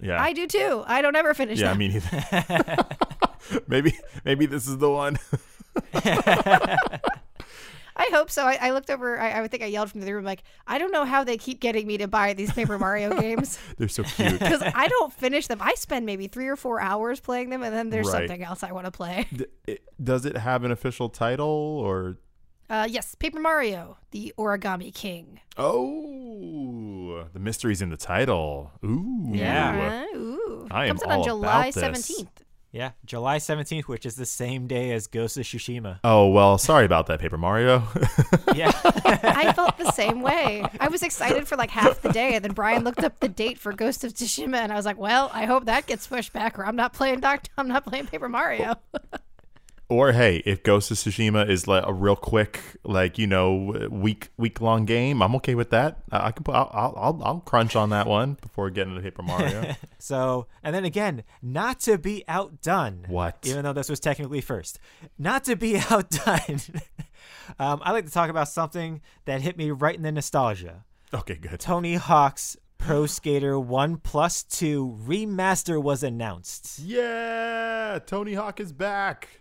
yeah. I do too. I don't ever finish yeah. them. Me neither. maybe maybe this is the one. I hope so. I, I looked over. I, I think I yelled from the room like, I don't know how they keep getting me to buy these Paper Mario games They're so cute. because I don't finish them. I spend maybe three or four hours playing them, and then there's Right. something else I want to play. D- it- does it have an official title or? Uh, yes, Paper Mario, the Origami King. Oh, the mystery's in the title. Ooh. Yeah. Uh, ooh. I am Comes out on all July 17th. Yeah. July 17th, which is the same day as Ghost of Tsushima. Oh well, sorry about that, Paper Mario. Yeah. I felt the same way. I was excited for like half the day, and then Brian looked up the date for Ghost of Tsushima, and I was like, "Well, I hope that gets pushed back, or I'm not playing Doctor. I'm not playing Paper Mario." Or hey, if Ghost of Tsushima is like a real quick, like you know, week week long game, I'm okay with that. I, I can put, I'll, I'll I'll crunch on that one before getting to Paper Mario. So, and then again, not to be outdone. What? Even though this was technically first. Not to be outdone. um, I like to talk about something that hit me right in the nostalgia. okay, good. Tony Hawk's Pro Skater 1 Plus 2 remaster was announced. Yeah, Tony Hawk is back.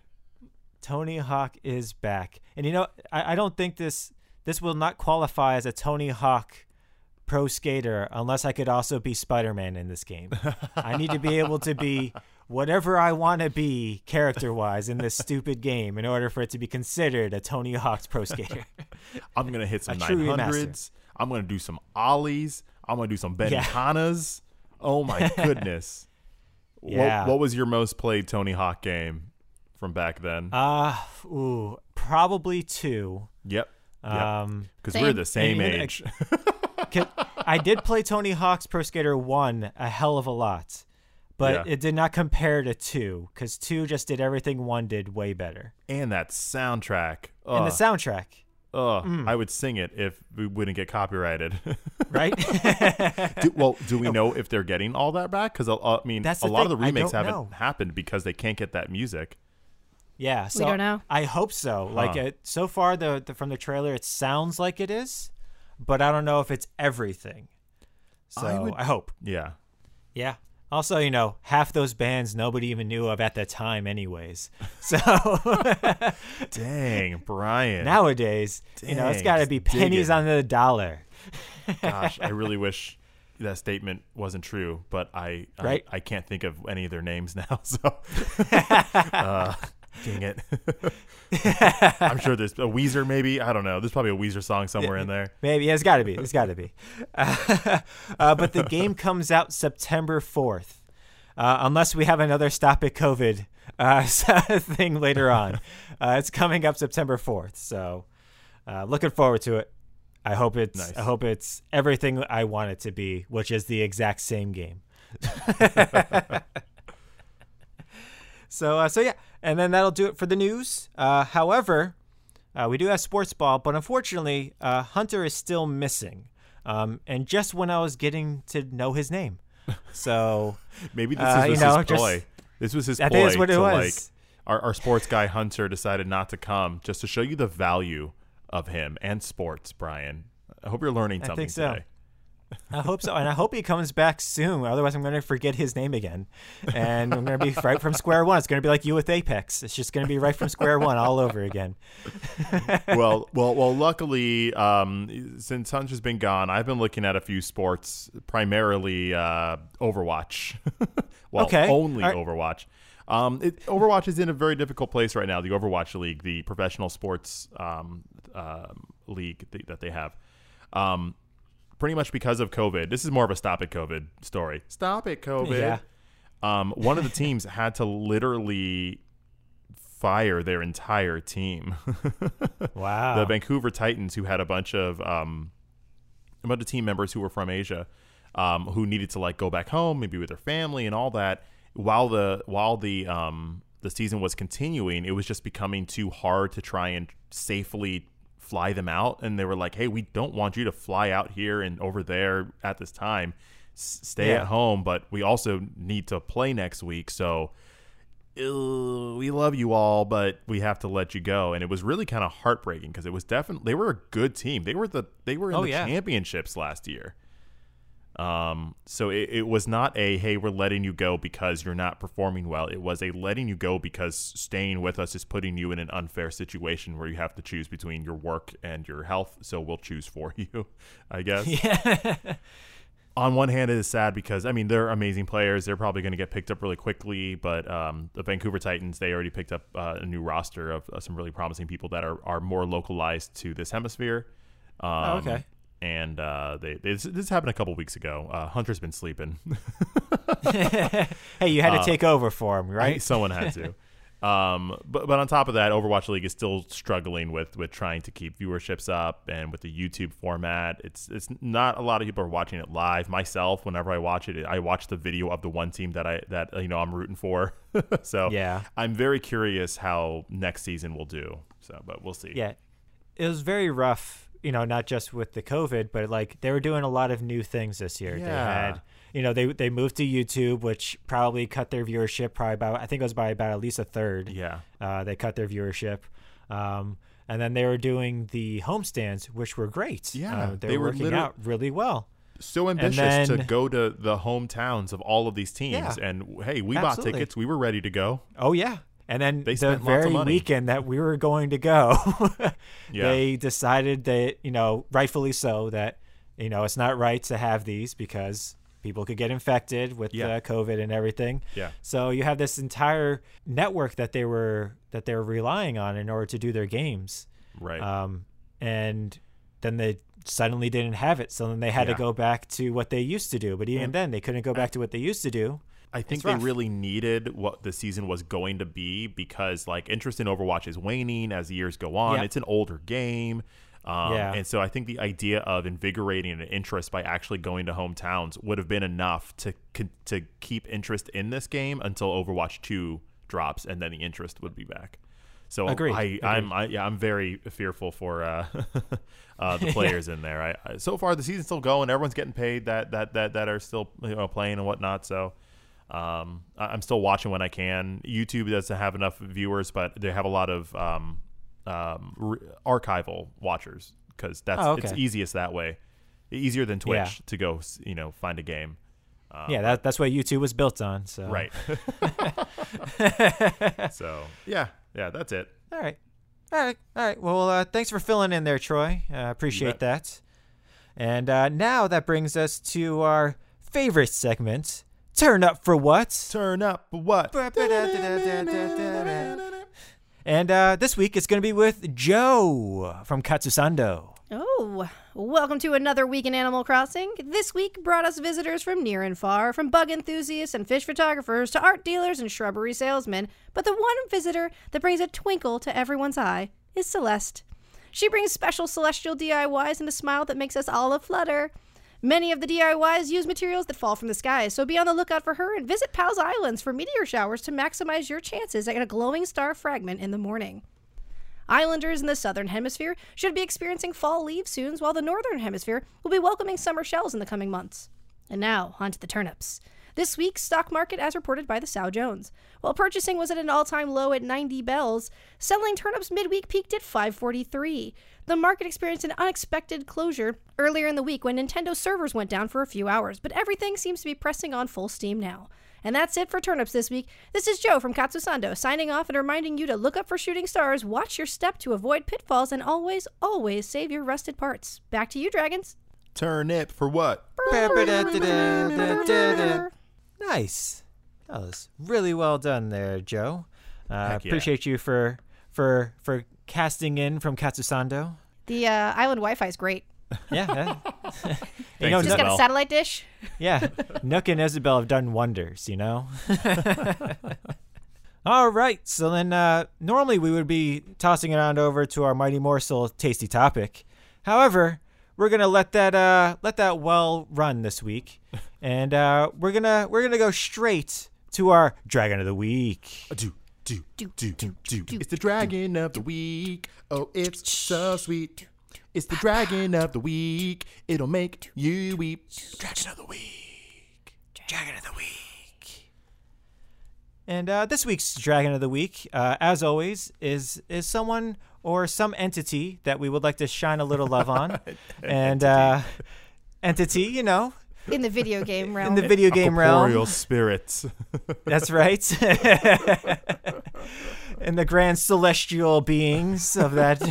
Tony Hawk is back. And you know, I, I don't think this this will not qualify as a Tony Hawk pro skater unless I could also be Spider-Man in this game. I need to be able to be whatever I want to be character-wise in this stupid game in order for it to be considered a Tony Hawk's pro skater. I'm gonna hit some 900s. I'm gonna do some ollies. I'm gonna do some Yeah. Benihanas. Oh my goodness. Yeah. What, what was your most played Tony Hawk game from back then? uh ooh, probably 2. yep. Um Because we're the same And age. Ca- I did play Tony Hawk's Pro Skater 1 a hell of a lot, but Yeah. it did not compare to 2 because 2 just did everything 1 did way better. and that soundtrack. And the soundtrack, Ugh, Mm. I would sing it if we wouldn't get copyrighted. right? do, well, do we know if they're getting all that back? Because I mean, That's a lot of the remakes haven't know. happened because they can't get that music. Yeah, so don't know. I hope so. Like it, so far the, the from the trailer it sounds like it is, but I don't know if it's everything. So I would- I hope. Yeah. Yeah. Also, you know, half those bands nobody even knew of at the time anyways. So Dang, Brian. nowadays, you know, it's got to be pennies on the dollar. Gosh, I really wish that statement wasn't true, but I I, Right? I can't think of any of their names now. So, uh, dang it. I'm sure there's a Weezer, maybe. I don't know. There's probably a Weezer song somewhere in there. Maybe it's got to be. It's got to be. Uh, but the game comes out September fourth, uh, unless we have another stop at COVID uh, thing later on. Uh, it's coming up September fourth, so uh, looking forward to it. I hope it's. Nice. I hope it's everything I want it to be, which is the exact same game. So uh, so yeah, and then that'll do it for the news. Uh, however, uh, we do have sports ball, but unfortunately, uh, Hunter is still missing. Um, and just when I was getting to know his name, so Maybe this Uh, is you know, his ploy. This was his I think that's what it was. like our, our sports guy Hunter decided not to come just to show you the value of him and sports, Brian. I hope you're learning I something think so. today. I hope so, and I hope he comes back soon. Otherwise, I'm going to forget his name again, and I'm going to be right from square one. It's going to be like you with Apex. It's just going to be right from square one all over again. well, well, well. Luckily, um, since Hunter's been gone, I've been looking at a few sports, primarily uh, Overwatch. well, Okay. only right. Overwatch. Um, it, Overwatch is in a very difficult place right now. The Overwatch League, the professional sports um, um league th- that they have. Um, pretty much because of COVID. This is more of a stop it COVID story. Stop it COVID. Yeah. Um, one of the teams had to literally fire their entire team. Wow. the Vancouver Titans, who had a bunch of um, a bunch of team members who were from Asia, um, who needed to like go back home, maybe with their family and all that. While the while the um, the season was continuing, it was just becoming too hard to try and safely fly them out. And they were like, "Hey, we don't want you to fly out here and over there at this time. S- stay Yeah. at home, but we also need to play next week, so." "Ew, we love you all, but we have to let you go. And it was really kind of heartbreaking because it was definitely they were a good team. They were the they were in Oh, the yeah. championships last year. Um, so it, it was not a hey, we're letting you go because you're not performing well. It was a letting you go because staying with us is putting you in an unfair situation where you have to choose between your work and your health. So we'll choose for you, I guess yeah. on one hand, it is sad because I mean they're amazing players. They're probably going to get picked up really quickly. But um, the Vancouver Titans, they already picked up uh, a new roster of, of some really promising people that are, are more localized to this hemisphere. Um, Oh, okay. And uh, they, they this, this happened a couple weeks ago. Uh, Hunter's been sleeping. hey, you had to take over for him, Right? right? Someone had to. Um, but but on top of that, Overwatch League is still struggling with with trying to keep viewerships up and with the YouTube format. It's it's not a lot of people are watching it live. Myself, whenever I watch it, I watch the video of the one team that I that you know I'm rooting for. so Yeah. I'm very curious how next season will do. So, but we'll see. Yeah. It was very rough, you know, not just with the COVID, but like they were doing a lot of new things this year. They Yeah. had, you know, they they moved to YouTube, which probably cut their viewership probably about I think it was by about at least a third. Yeah. Uh, they cut their viewership. Um, and then they were doing the homestands, which were great. Yeah, Uh, they, they were were working out really well. So ambitious to go to the hometowns of all of these teams, Yeah. and hey, we Absolutely. bought tickets. We were ready to go. Oh yeah. And then They the spent lots of very weekend that we were going to go, Yeah. they decided that, you know, rightfully so, that, you know, it's not right to have these because people could get infected with Yeah. COVID and everything. Yeah. So you have this entire network that they were that they were relying on in order to do their games. Right. Um, and then they suddenly didn't have it. So then they had Yeah. to go back to what they used to do. But even then, they couldn't go back to what they used to do. I think they really needed what the season was going to be because like interest in Overwatch is waning as the years go on. Yeah. It's an older game. Um, Yeah. And so I think the idea of invigorating an interest by actually going to hometowns would have been enough to to keep interest in this game until Overwatch 2 drops and then the interest would be back. So Agreed. I, I'm I, yeah I'm very fearful for uh, uh, the players in there. I, I so far the season's still going. Everyone's getting paid that that that that are still you know playing and whatnot. So um, I- I'm still watching when I can. YouTube doesn't have enough viewers, but they have a lot of um, um, re- archival watchers because that's Oh, it's easiest that way. Easier than Twitch Yeah. to go you know find a game. Uh, yeah, that, that's what YouTube was built on. So right. so yeah, yeah, that's it. All right. All right. All right. Well, uh, thanks for filling in there, Troy. Uh, appreciate that. And uh, now that brings us to our favorite segment Turn Up for What? Turn up what? And uh, this week it's going to be with Joe from Katsusando. Oh, welcome to another week in Animal Crossing. This week brought us visitors from near and far, from bug enthusiasts and fish photographers to art dealers and shrubbery salesmen. But the one visitor that brings a twinkle to everyone's eye is Celeste. She brings special celestial DIYs and a smile that makes us all aflutter. Many of the DIYs use materials that fall from the skies, so be on the lookout for her and visit Pals Islands for meteor showers to maximize your chances at a glowing star fragment in the morning. Islanders in the southern hemisphere should be experiencing fall leaves soon, while the northern hemisphere will be welcoming summer shells in the coming months. And now, on to the turnips. This week's stock market, as reported by the Sow Jones. While purchasing was at an all-time low at 90 bells, selling turnips midweek peaked at 543. The market experienced an unexpected closure earlier in the week when Nintendo servers went down for a few hours, but everything seems to be pressing on full steam now. And that's it for turnips this week. This is Joe from Katsusando signing off and reminding you to look up for shooting stars, watch your step to avoid pitfalls, and always, always save your rusted parts. Back to you, dragons. Turnip for what? Nice. That was really well done there, Joe. Uh, yeah. Appreciate you for for for casting in from Katsusando. The uh, island Wi-Fi is great. Yeah. yeah. you Thanks, know, Just Nook, got a satellite dish. yeah, Nook and Isabelle have done wonders. You know. All right, so then uh, normally we would be tossing it on over to our mighty morsel tasty topic. However, we're gonna let that uh, let that well run this week, and uh, we're gonna we're gonna go straight to our dragon of the week. Do, do, Do, do, do, do. do, It's the dragon of the week. Oh, it's so sweet. It's the dragon of the week. It'll make you weep. Dragon of the week. Dragon of the Week. And uh, this week's Dragon of the Week, uh, as always, is is someone or some entity that we would like to shine a little love on. and uh, entity, you know, In the video game realm. in the video game Corporeal realm. spirits. That's right. and the grand celestial beings of that.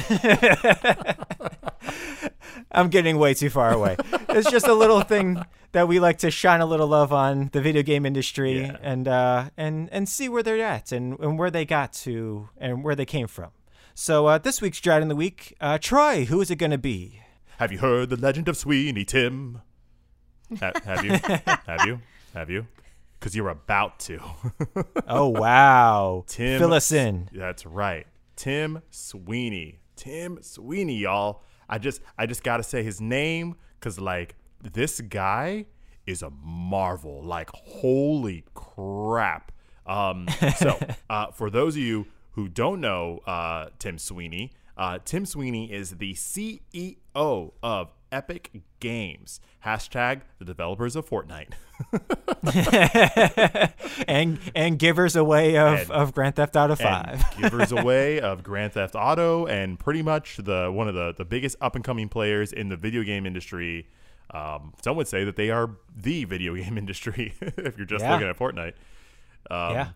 I'm getting way too far away. It's just a little thing that we like to shine a little love on the video game industry Yeah. and uh, and and see where they're at and, and where they got to and where they came from. So uh, this week's Dragon in the Week, uh, Troy, who is it going to be? Have you heard the legend of Sweeney Tim? Ha- have you? have you? Have you? Because you're about to. Oh wow, Tim. fill us in. That's right. Tim Sweeney. Tim Sweeney, y'all. I just I just gotta say his name because like this guy is a marvel. Like holy crap. Um so uh for those of you who don't know uh Tim Sweeney, uh Tim Sweeney is the CEO of Epic Games. Hashtag the developers of Fortnite. and and givers away of, And- of Grand Theft Auto and Five. givers away of Grand Theft Auto and pretty much the one of the, the biggest up and coming players in the video game industry. Um, some would say that they are the video game industry if you're just Yeah. looking at Fortnite. Um, yeah,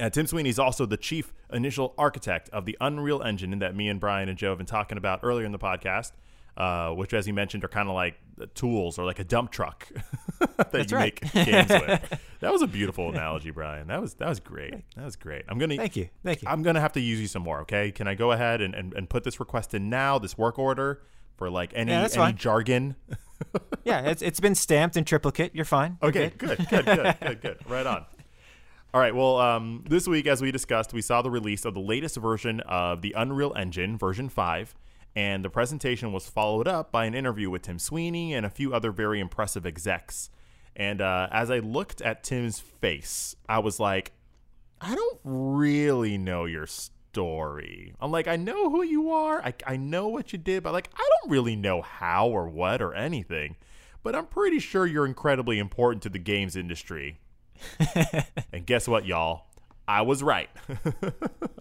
And Tim Sweeney is also the chief initial architect of the Unreal Engine that me and Brian and Joe have been talking about earlier in the podcast, uh, which, as you mentioned, are kind of like tools or like a dump truck that you right. make games with. That was a beautiful analogy, Brian. That was that was great. That was great. I'm gonna thank you, thank you. I'm gonna have to use you some more. Okay? Can I go ahead and, and, and put this request in now? This work order for like any Yeah, any fine. jargon. yeah, it's it's been stamped in triplicate. You're fine. You're Okay, good. good, good, good, good, good. Right on. All right. Well, um, this week, as we discussed, we saw the release of the latest version of the Unreal Engine, version 5, and the presentation was followed up by an interview with Tim Sweeney and a few other very impressive execs. And uh, as I looked at Tim's face, I was like, I don't really know your story. I'm like, I know who you are. I, I know what you did, but like, I don't really know how or what or anything. But I'm pretty sure you're incredibly important to the games industry. And guess what, y'all? I was right.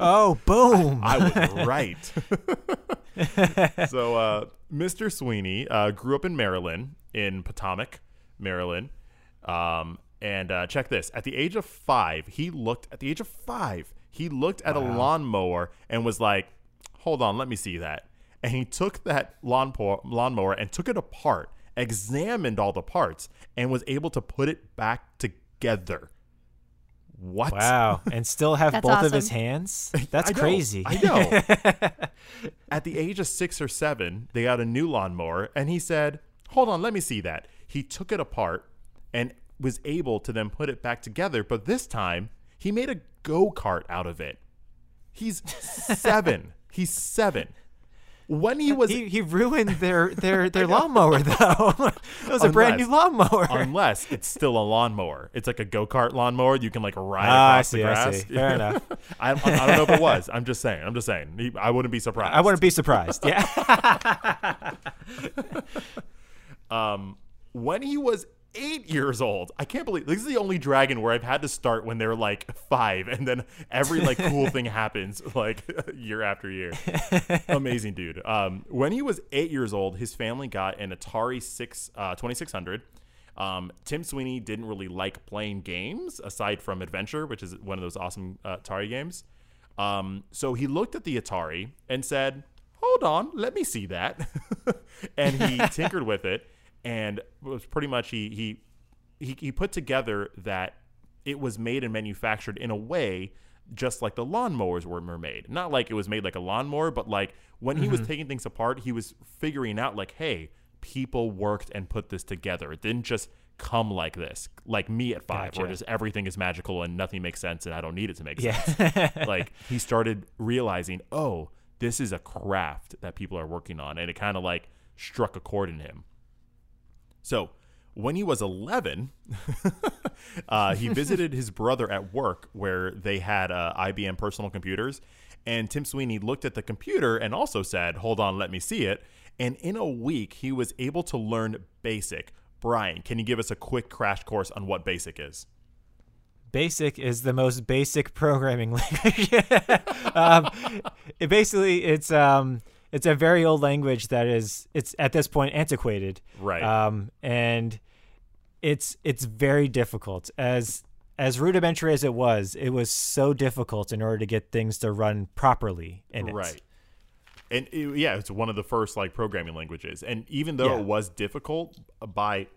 Oh, boom! I was right. so, uh, Mr. Sweeney uh, grew up in Maryland, in Potomac, Maryland. Um, and uh, check this: at the age of five, he looked at the age of five, he looked at a lawnmower and was like, "Hold on, let me see that." And he took that lawn lawnmower and took it apart, examined all the parts, and was able to put it back together. What? wow, and still have That's both of his hands. That's I know, crazy. I know. At the age of six or seven, they got a new lawnmower, and he said, Hold on, let me see that. He took it apart and was able to then put it back together, but this time he made a go kart out of it. He's seven. He's seven. When he was He, he ruined their their their lawnmower though. it was a brand new lawnmower. unless it's still a lawnmower. It's like a go kart lawnmower. You can like ride Ah, I across the see, I grass. see. Fair enough. I, I, I don't know if it was. I'm just saying. I'm just saying. He- I wouldn't be surprised. I wouldn't be surprised. Yeah. um, when he was eight years old. I can't believe this is the only dragon where I've had to start when they're like five, and then every like cool thing happens like year after year. Amazing dude. Um, when he was eight years old, his family got an Atari six uh, 2600. Um, Tim Sweeney didn't really like playing games aside from Adventure, which is one of those awesome uh, Atari games. Um, so he looked at the Atari and said, "Hold on, let me see that." and he tinkered with it, and it was pretty much he he he, he put together that it was made and manufactured in a way just like the lawnmowers were made. Not like it was made like a lawnmower, but like when he was Mm-hmm. taking things apart, he was figuring out like, hey, people worked and put this together. It didn't just come like this, like me at five, where just everything is magical and nothing makes sense and I don't need it to make Yeah. sense. like he started realizing, oh, this is a craft that people are working on, and it kind of like struck a chord in him. So when he was 11, uh, he visited his brother at work where they had uh, IBM personal computers. And Tim Sweeney looked at the computer and also said, Hold on, let me see it. And in a week, he was able to learn BASIC. Brian, can you give us a quick crash course on what BASIC is? Basic is the most basic programming language. um, it basically it's um it's a very old language that is it's at this point antiquated. Right. Um, and it's it's very difficult as as rudimentary as it was. It was so difficult in order to get things to run properly in it. Right. And it- yeah, it's one of the first like programming languages. And even though Yeah. it was difficult by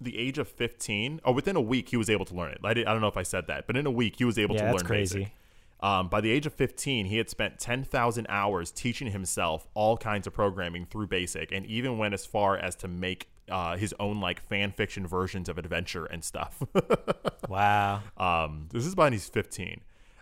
the age of 15, or within a week, he was able to learn it. I, did, I don't know if I said that, but in a week, he was able Yeah, to that's learn crazy. basic. Um, by the age of 15, he had spent 10,000 hours teaching himself all kinds of programming through BASIC, and even went as far as to make uh, his own like fan fiction versions of adventure and stuff. Wow. Um, this is when he's 15.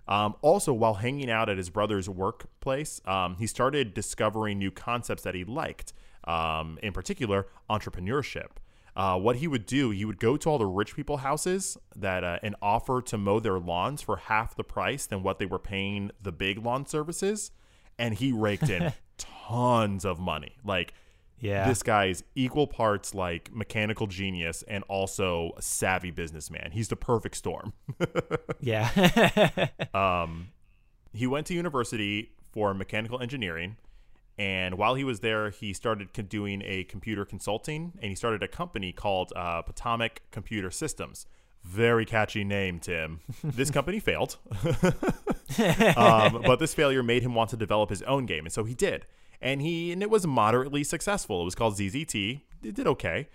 Um, also, while hanging out at his brother's workplace, um, he started discovering new concepts that he liked, um, in particular, entrepreneurship. Uh, what he would do, he would go to all the rich people houses that uh, and offer to mow their lawns for half the price than what they were paying the big lawn services, and he raked in tons of money. Like Yeah. this guy's equal parts like mechanical genius and also a savvy businessman. He's the perfect storm. yeah. um, he went to university for mechanical engineering and while he was there he started doing a computer consulting and he started a company called uh, potomac computer systems. Very catchy name tim. This company failed. Um, but this failure made him want to develop his own game and so he did. And he and it was moderately successful. It was called zzt it did okay.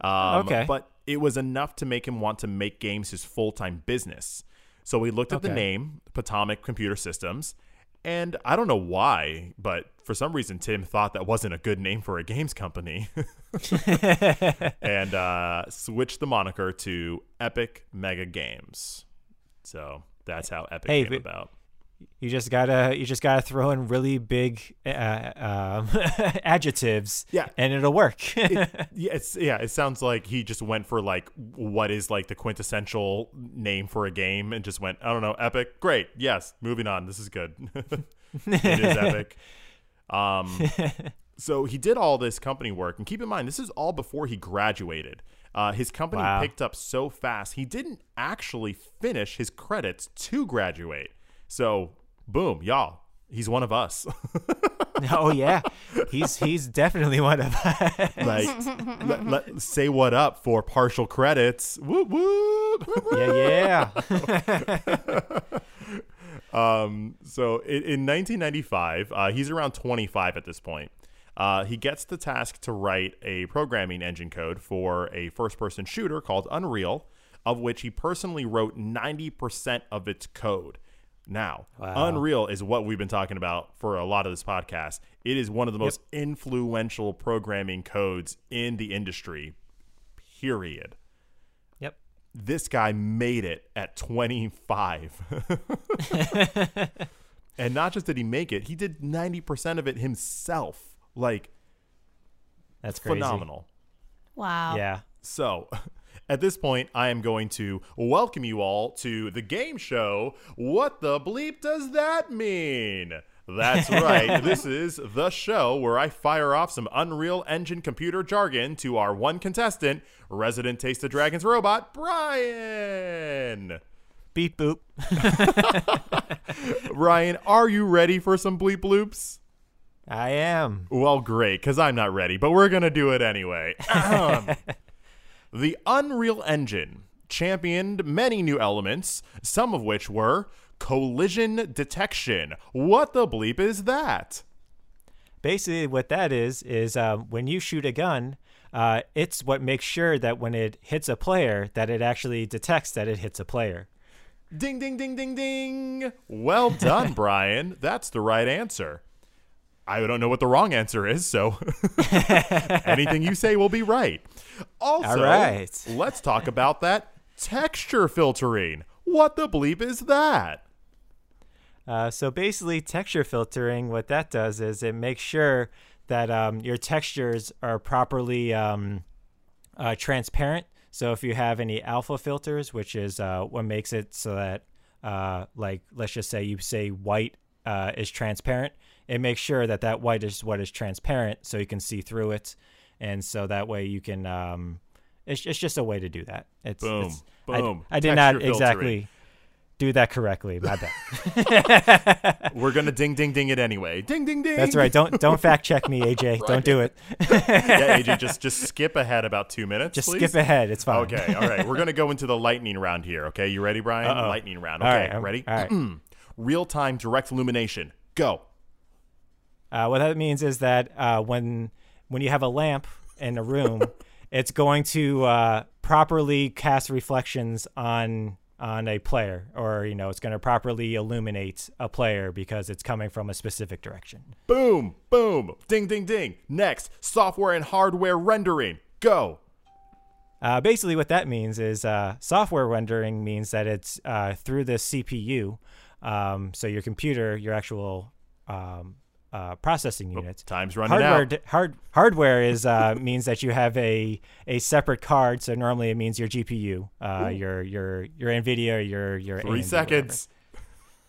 Um, Okay. but it was enough to make him want to make games his full-time business. So we looked at the name Potomac Computer Systems, and I don't know why, but for some reason Tim thought that wasn't a good name for a games company, and uh, switched the moniker to Epic Mega Games. So that's how Epic Hey, came but- about. You just gotta you just gotta throw in really big uh, um, adjectives. Yeah. And it'll work. yeah, it's yeah. It sounds like he just went for like what is like the quintessential name for a game, and just went, I don't know, epic. Great, yes. Moving on. This is good. it is epic. Um, so he did all this company work, and keep in mind, this is all before he graduated. Uh, his company Wow. picked up so fast, he didn't actually finish his credits to graduate. So, boom, y'all, he's one of us. oh yeah. He's he's definitely one of us. like let, let- say what up for partial credits whoop whoop yeah, yeah. um so in, in 1995 uh, he's around 25 at this point uh, he gets the task to write a programming engine code for a first-person shooter called unreal of which he personally wrote 90% of its code now Wow. unreal is what we've been talking about for a lot of this podcast it is one of the most influential programming codes in the industry period Yep. this guy made it at 25. and not just did he make it, he did 90% of it himself. Like, That's crazy. phenomenal. Wow. Yeah. So, at this point, I am going to welcome you all to the game show. What the bleep does that mean? That's right. this is the show where I fire off some Unreal Engine computer jargon to our one contestant, resident Taste of Dragons robot, Brian. Beep boop. Ryan, are you ready for some bleep bloops? I am. Well, great, because I'm not ready, but we're going to do it anyway. Um, The Unreal Engine championed many new elements, some of which were collision detection. What the bleep is that? Basically, what that is is um, when you shoot a gun, uh, it's what makes sure that when it hits a player, that it actually detects that it hits a player. Ding, ding, ding, ding, ding. Well done, Brian. That's the right answer. I don't know what the wrong answer is, so anything you say will be right. Also, All right. let's talk about that texture filtering. What the bleep is that? Uh, so basically, texture filtering, what that does is it makes sure that um, your textures are properly um, uh, transparent. So if you have any alpha filters, which is uh, what makes it so that, uh, like, let's just say you say white uh, is transparent, it makes sure that that white is what is transparent, so you can see through it, and so that way you can. Um, it's, it's just a way to do that. It's, Boom. it's- I- Boom. I, did not filtering. exactly do that correctly. My bad. We're gonna ding, ding, ding it anyway. Ding, ding, ding. That's right. Don't don't fact check me, AJ. Don't do it. yeah, AJ, just just skip ahead about two minutes. Just please. skip ahead. It's fine. Okay, all right. We're gonna go into the lightning round here. Okay, you ready, Brian? Uh-oh. Lightning round. All Okay, right, I'm- ready? all right. Real time direct illumination. Go. Uh, what that means is that uh, when when you have a lamp in a room, it's going to uh, properly cast reflections on on a player, or you know, it's going to properly illuminate a player because it's coming from a specific direction. Boom, boom, ding, ding, ding. Next, software and hardware rendering. Go. Uh, basically, what that means is uh, software rendering means that it's uh, through the CPU. Um, so your computer, your actual um, uh, processing unit. Time's running hardware out. d- hard hardware is uh, means that you have a a separate card. So normally it means your GPU, uh, your your your NVIDIA, your your Three AMD, seconds.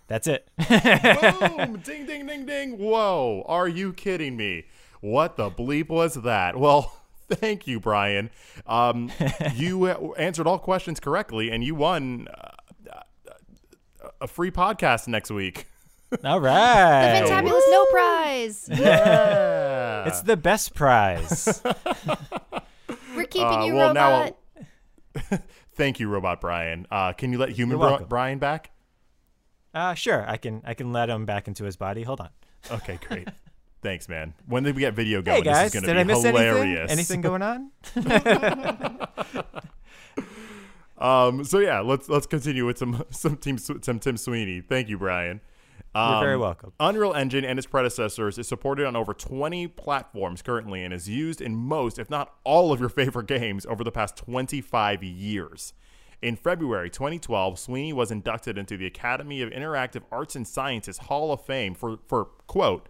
That's it. Boom! ding, ding, ding, ding. Whoa! Are you kidding me? What the bleep was that? Well, thank you, Brian. Um, you uh, answered all questions correctly, and you won uh, a free podcast next week. All right. The Fantabulous no prize. Yeah. It's the best prize. We're keeping Uh, you, well, now- robot. Thank you, Robot Brian. Uh, can you let human You're Bri- welcome. Brian back? uh, sure, I can I can let him back into his body. Hold on. Okay, great. Thanks, man. When did we get video going? Hey guys, this is going to be miss hilarious. anything? Anything going on? Um, so yeah, let's let's continue with some some team some Tim Sweeney. Thank you, Brian. Um, You're very welcome. Unreal Engine and its predecessors is supported on over 20 platforms currently and is used in most, if not all, of your favorite games over the past 25 years. In February 2012, Sweeney was inducted into the Academy of Interactive Arts and Sciences Hall of Fame for, for quote,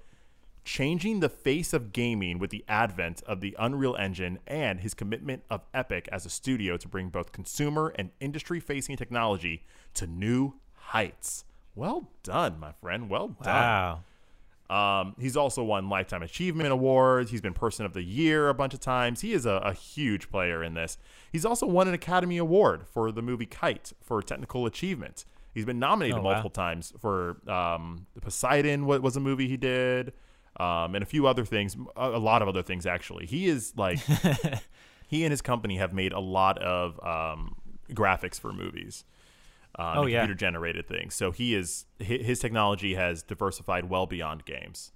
changing the face of gaming with the advent of the Unreal Engine and his commitment of Epic as a studio to bring both consumer and industry facing technology to new heights. Well done, my friend. Well done. Wow. Um, he's also won Lifetime Achievement Awards. He's been Person of the Year a bunch of times. He is a, a huge player in this. He's also won an Academy Award for the movie Kite for technical achievement. He's been nominated Oh, wow. multiple times for um, Poseidon. What was a movie he did, um, and a few other things. A, a lot of other things actually. He is like he and his company have made a lot of um, graphics for movies. Um, Oh, yeah. computer generated things. So he is hi- his technology has diversified well beyond games,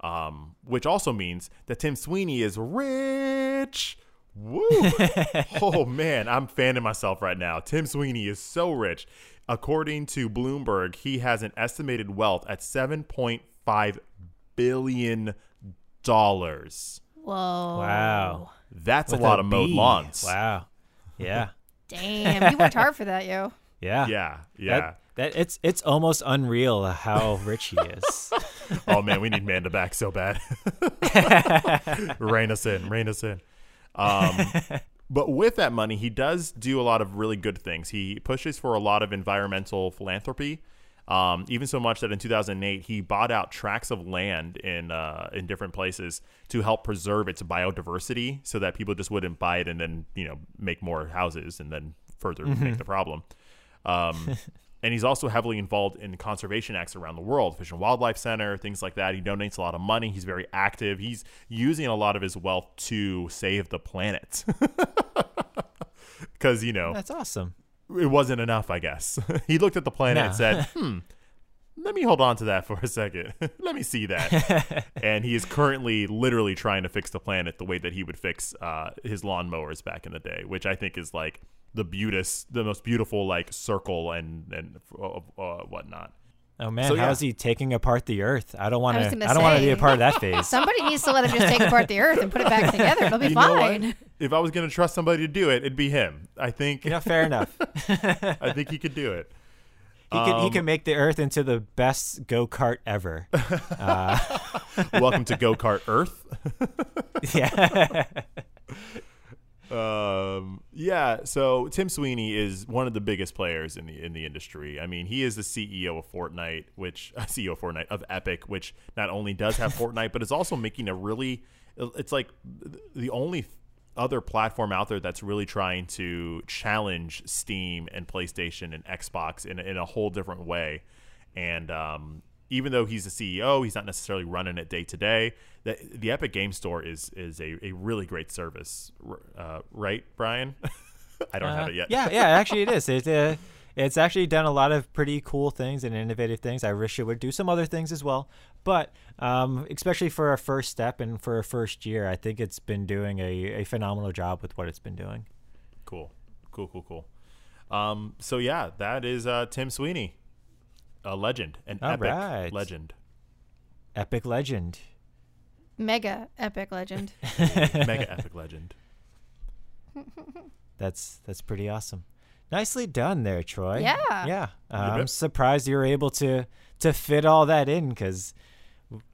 um, which also means that Tim Sweeney is rich. Woo! oh man, I'm fanning myself right now. Tim Sweeney is so rich. According to Bloomberg, he has an estimated wealth at 7.5 billion dollars. Whoa. Wow. That's With a lot of mowed B. lawns. Wow. Yeah. Damn, you worked hard for that, yo. Yeah. Yeah, yeah. That, that it's it's almost unreal how rich he is. oh man, we need Manda back so bad. rein us in, rein us in. Um, but with that money, he does do a lot of really good things. He pushes for a lot of environmental philanthropy. Um, even so much that in 2008 he bought out tracts of land in uh, in different places to help preserve its biodiversity, so that people just wouldn't buy it and then you know make more houses and then further make the problem. Um, and he's also heavily involved in conservation acts around the world, Fish and Wildlife Center, things like that. He donates a lot of money. He's very active. He's using a lot of his wealth to save the planet. Because, you know, That's awesome. it wasn't enough, I guess. he looked at the planet No. and said, hmm, let me hold on to that for a second. let me see that. and he is currently literally trying to fix the planet the way that he would fix uh, his lawnmowers back in the day, which I think is like the beautis, the most beautiful like circle and and uh, uh, whatnot. Oh man, So, how yeah. is he taking apart the Earth? I don't want to. gonna I don't want to be a part of that phase. Somebody needs to let him just take apart the earth and put it back together. It'll be You know what? fine. If I was going to trust somebody to do it, it'd be him. I think yeah, fair enough. I think he could do it. He could. he Um, can make the Earth into the best go kart ever. Welcome to Go Kart Earth. yeah. Yeah, so Tim Sweeney is one of the biggest players in the in the industry. I mean, he is the CEO of Fortnite, which CEO of Fortnite of Epic, which not only does have Fortnite, but is also making a really. It's like the only other platform out there that's really trying to challenge Steam and PlayStation and Xbox in in a whole different way. And um, even though he's the CEO, he's not necessarily running it day to day. The the Epic Game Store is is a, a really great service, uh, right, Brian? I don't have Uh, it yet. yeah, yeah. Actually, it is. It, uh, it's actually done a lot of pretty cool things and innovative things. I wish it would do some other things as well, but um, especially for a first step and for a first year, I think it's been doing a, a phenomenal job with what it's been doing. Cool, cool, cool, cool. Um, so yeah, that is uh, Tim Sweeney, a legend, an All epic right. legend, Epic legend. Mega epic legend. mega epic legend. That's that's pretty awesome. Nicely done there, Troy. Yeah. yeah. Uh, I'm surprised you were able to to fit all that in because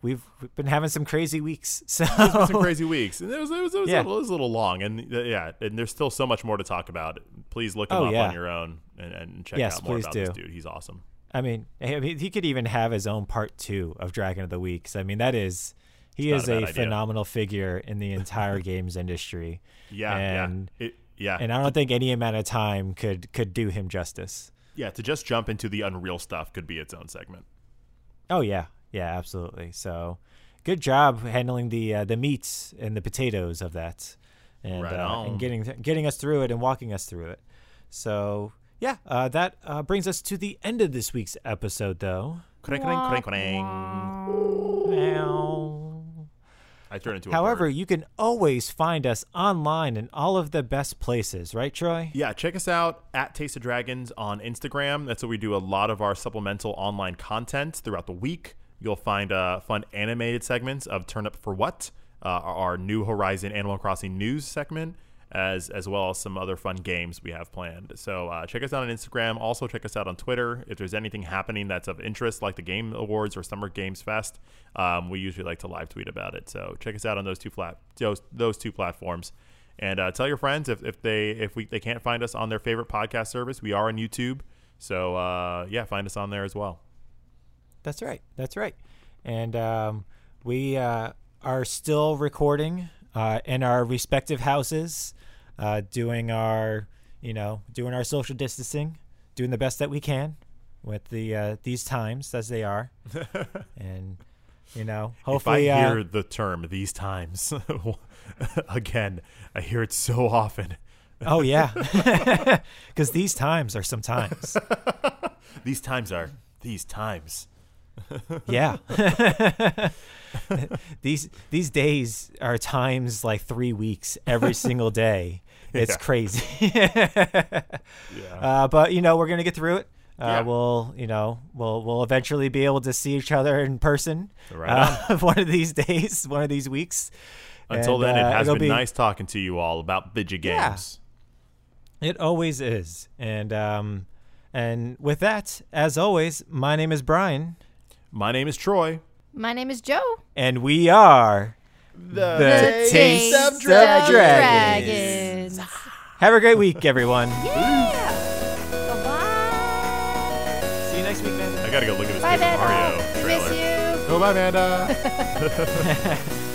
we've, we've been having some crazy weeks. So Some crazy weeks, and it was it was, it was, Yeah. a, little, it was a little long, and uh, yeah, and there's still so much more to talk about. Please look him Oh, up yeah. on your own and, and check Yes, out more please about this dude. He's awesome. I mean, I mean, he could even have his own part two of Dragon of the Weeks. I mean, that is he It's is a a, phenomenal figure in the entire games industry, Yeah, And- yeah, it, yeah, and I don't think any amount of time could could do him justice. yeah. To just jump into the unreal stuff could be its own segment. Oh yeah, yeah, absolutely. So, good job handling the uh, the meats and the potatoes of that, and Right uh, and getting getting us through it and walking us through it. So yeah, uh, that uh, brings us to the end of this week's episode, though. Crank, crank, crank, crank. I turn into a However, bird. you can always find us online in all of the best places, right, Troy? Yeah, check us out at Taste of Dragons on Instagram. That's where we do a lot of our supplemental online content throughout the week. You'll find uh, fun animated segments of Turnip for What, uh, our New Horizon Animal Crossing news segment, as as well as some other fun games we have planned. So uh, check us out on Instagram. Also check us out on Twitter. If there's anything happening that's of interest, like the Game Awards or Summer Games Fest, um, we usually like to live tweet about it. So check us out on those two flat those those two platforms. And uh, tell your friends if, if they if we they can't find us on their favorite podcast service, we are on YouTube. So uh, yeah, find us on there as well. That's right. That's right. And um, we uh, are still recording uh, in our respective houses, uh, doing our, you know, doing our social distancing, doing the best that we can with the uh, these times as they are, and you know, hopefully, if I uh, hear the term these times again, I hear it so often. oh yeah, because these times are sometimes, These times are these times. yeah. these these days are times like three weeks every single day. It's Yeah. crazy. Yeah. uh, but you know we're gonna get through it. Uh, Yeah. We'll you know we'll we'll eventually be able to see each other in person. Right uh, one of these days, one of these weeks. Until And, then, it uh, has it'll been be- nice talking to you all about video Yeah. games. It always is. And um, and with that, as always, my name is Brian, My name is Troy. My name is Joe. and we are The, The Taste of Dragons. Have a great week, everyone. Yeah. Bye. See you next week, man. I gotta go look at this Bye, Mario We trailer. miss you. Oh, bye, Amanda.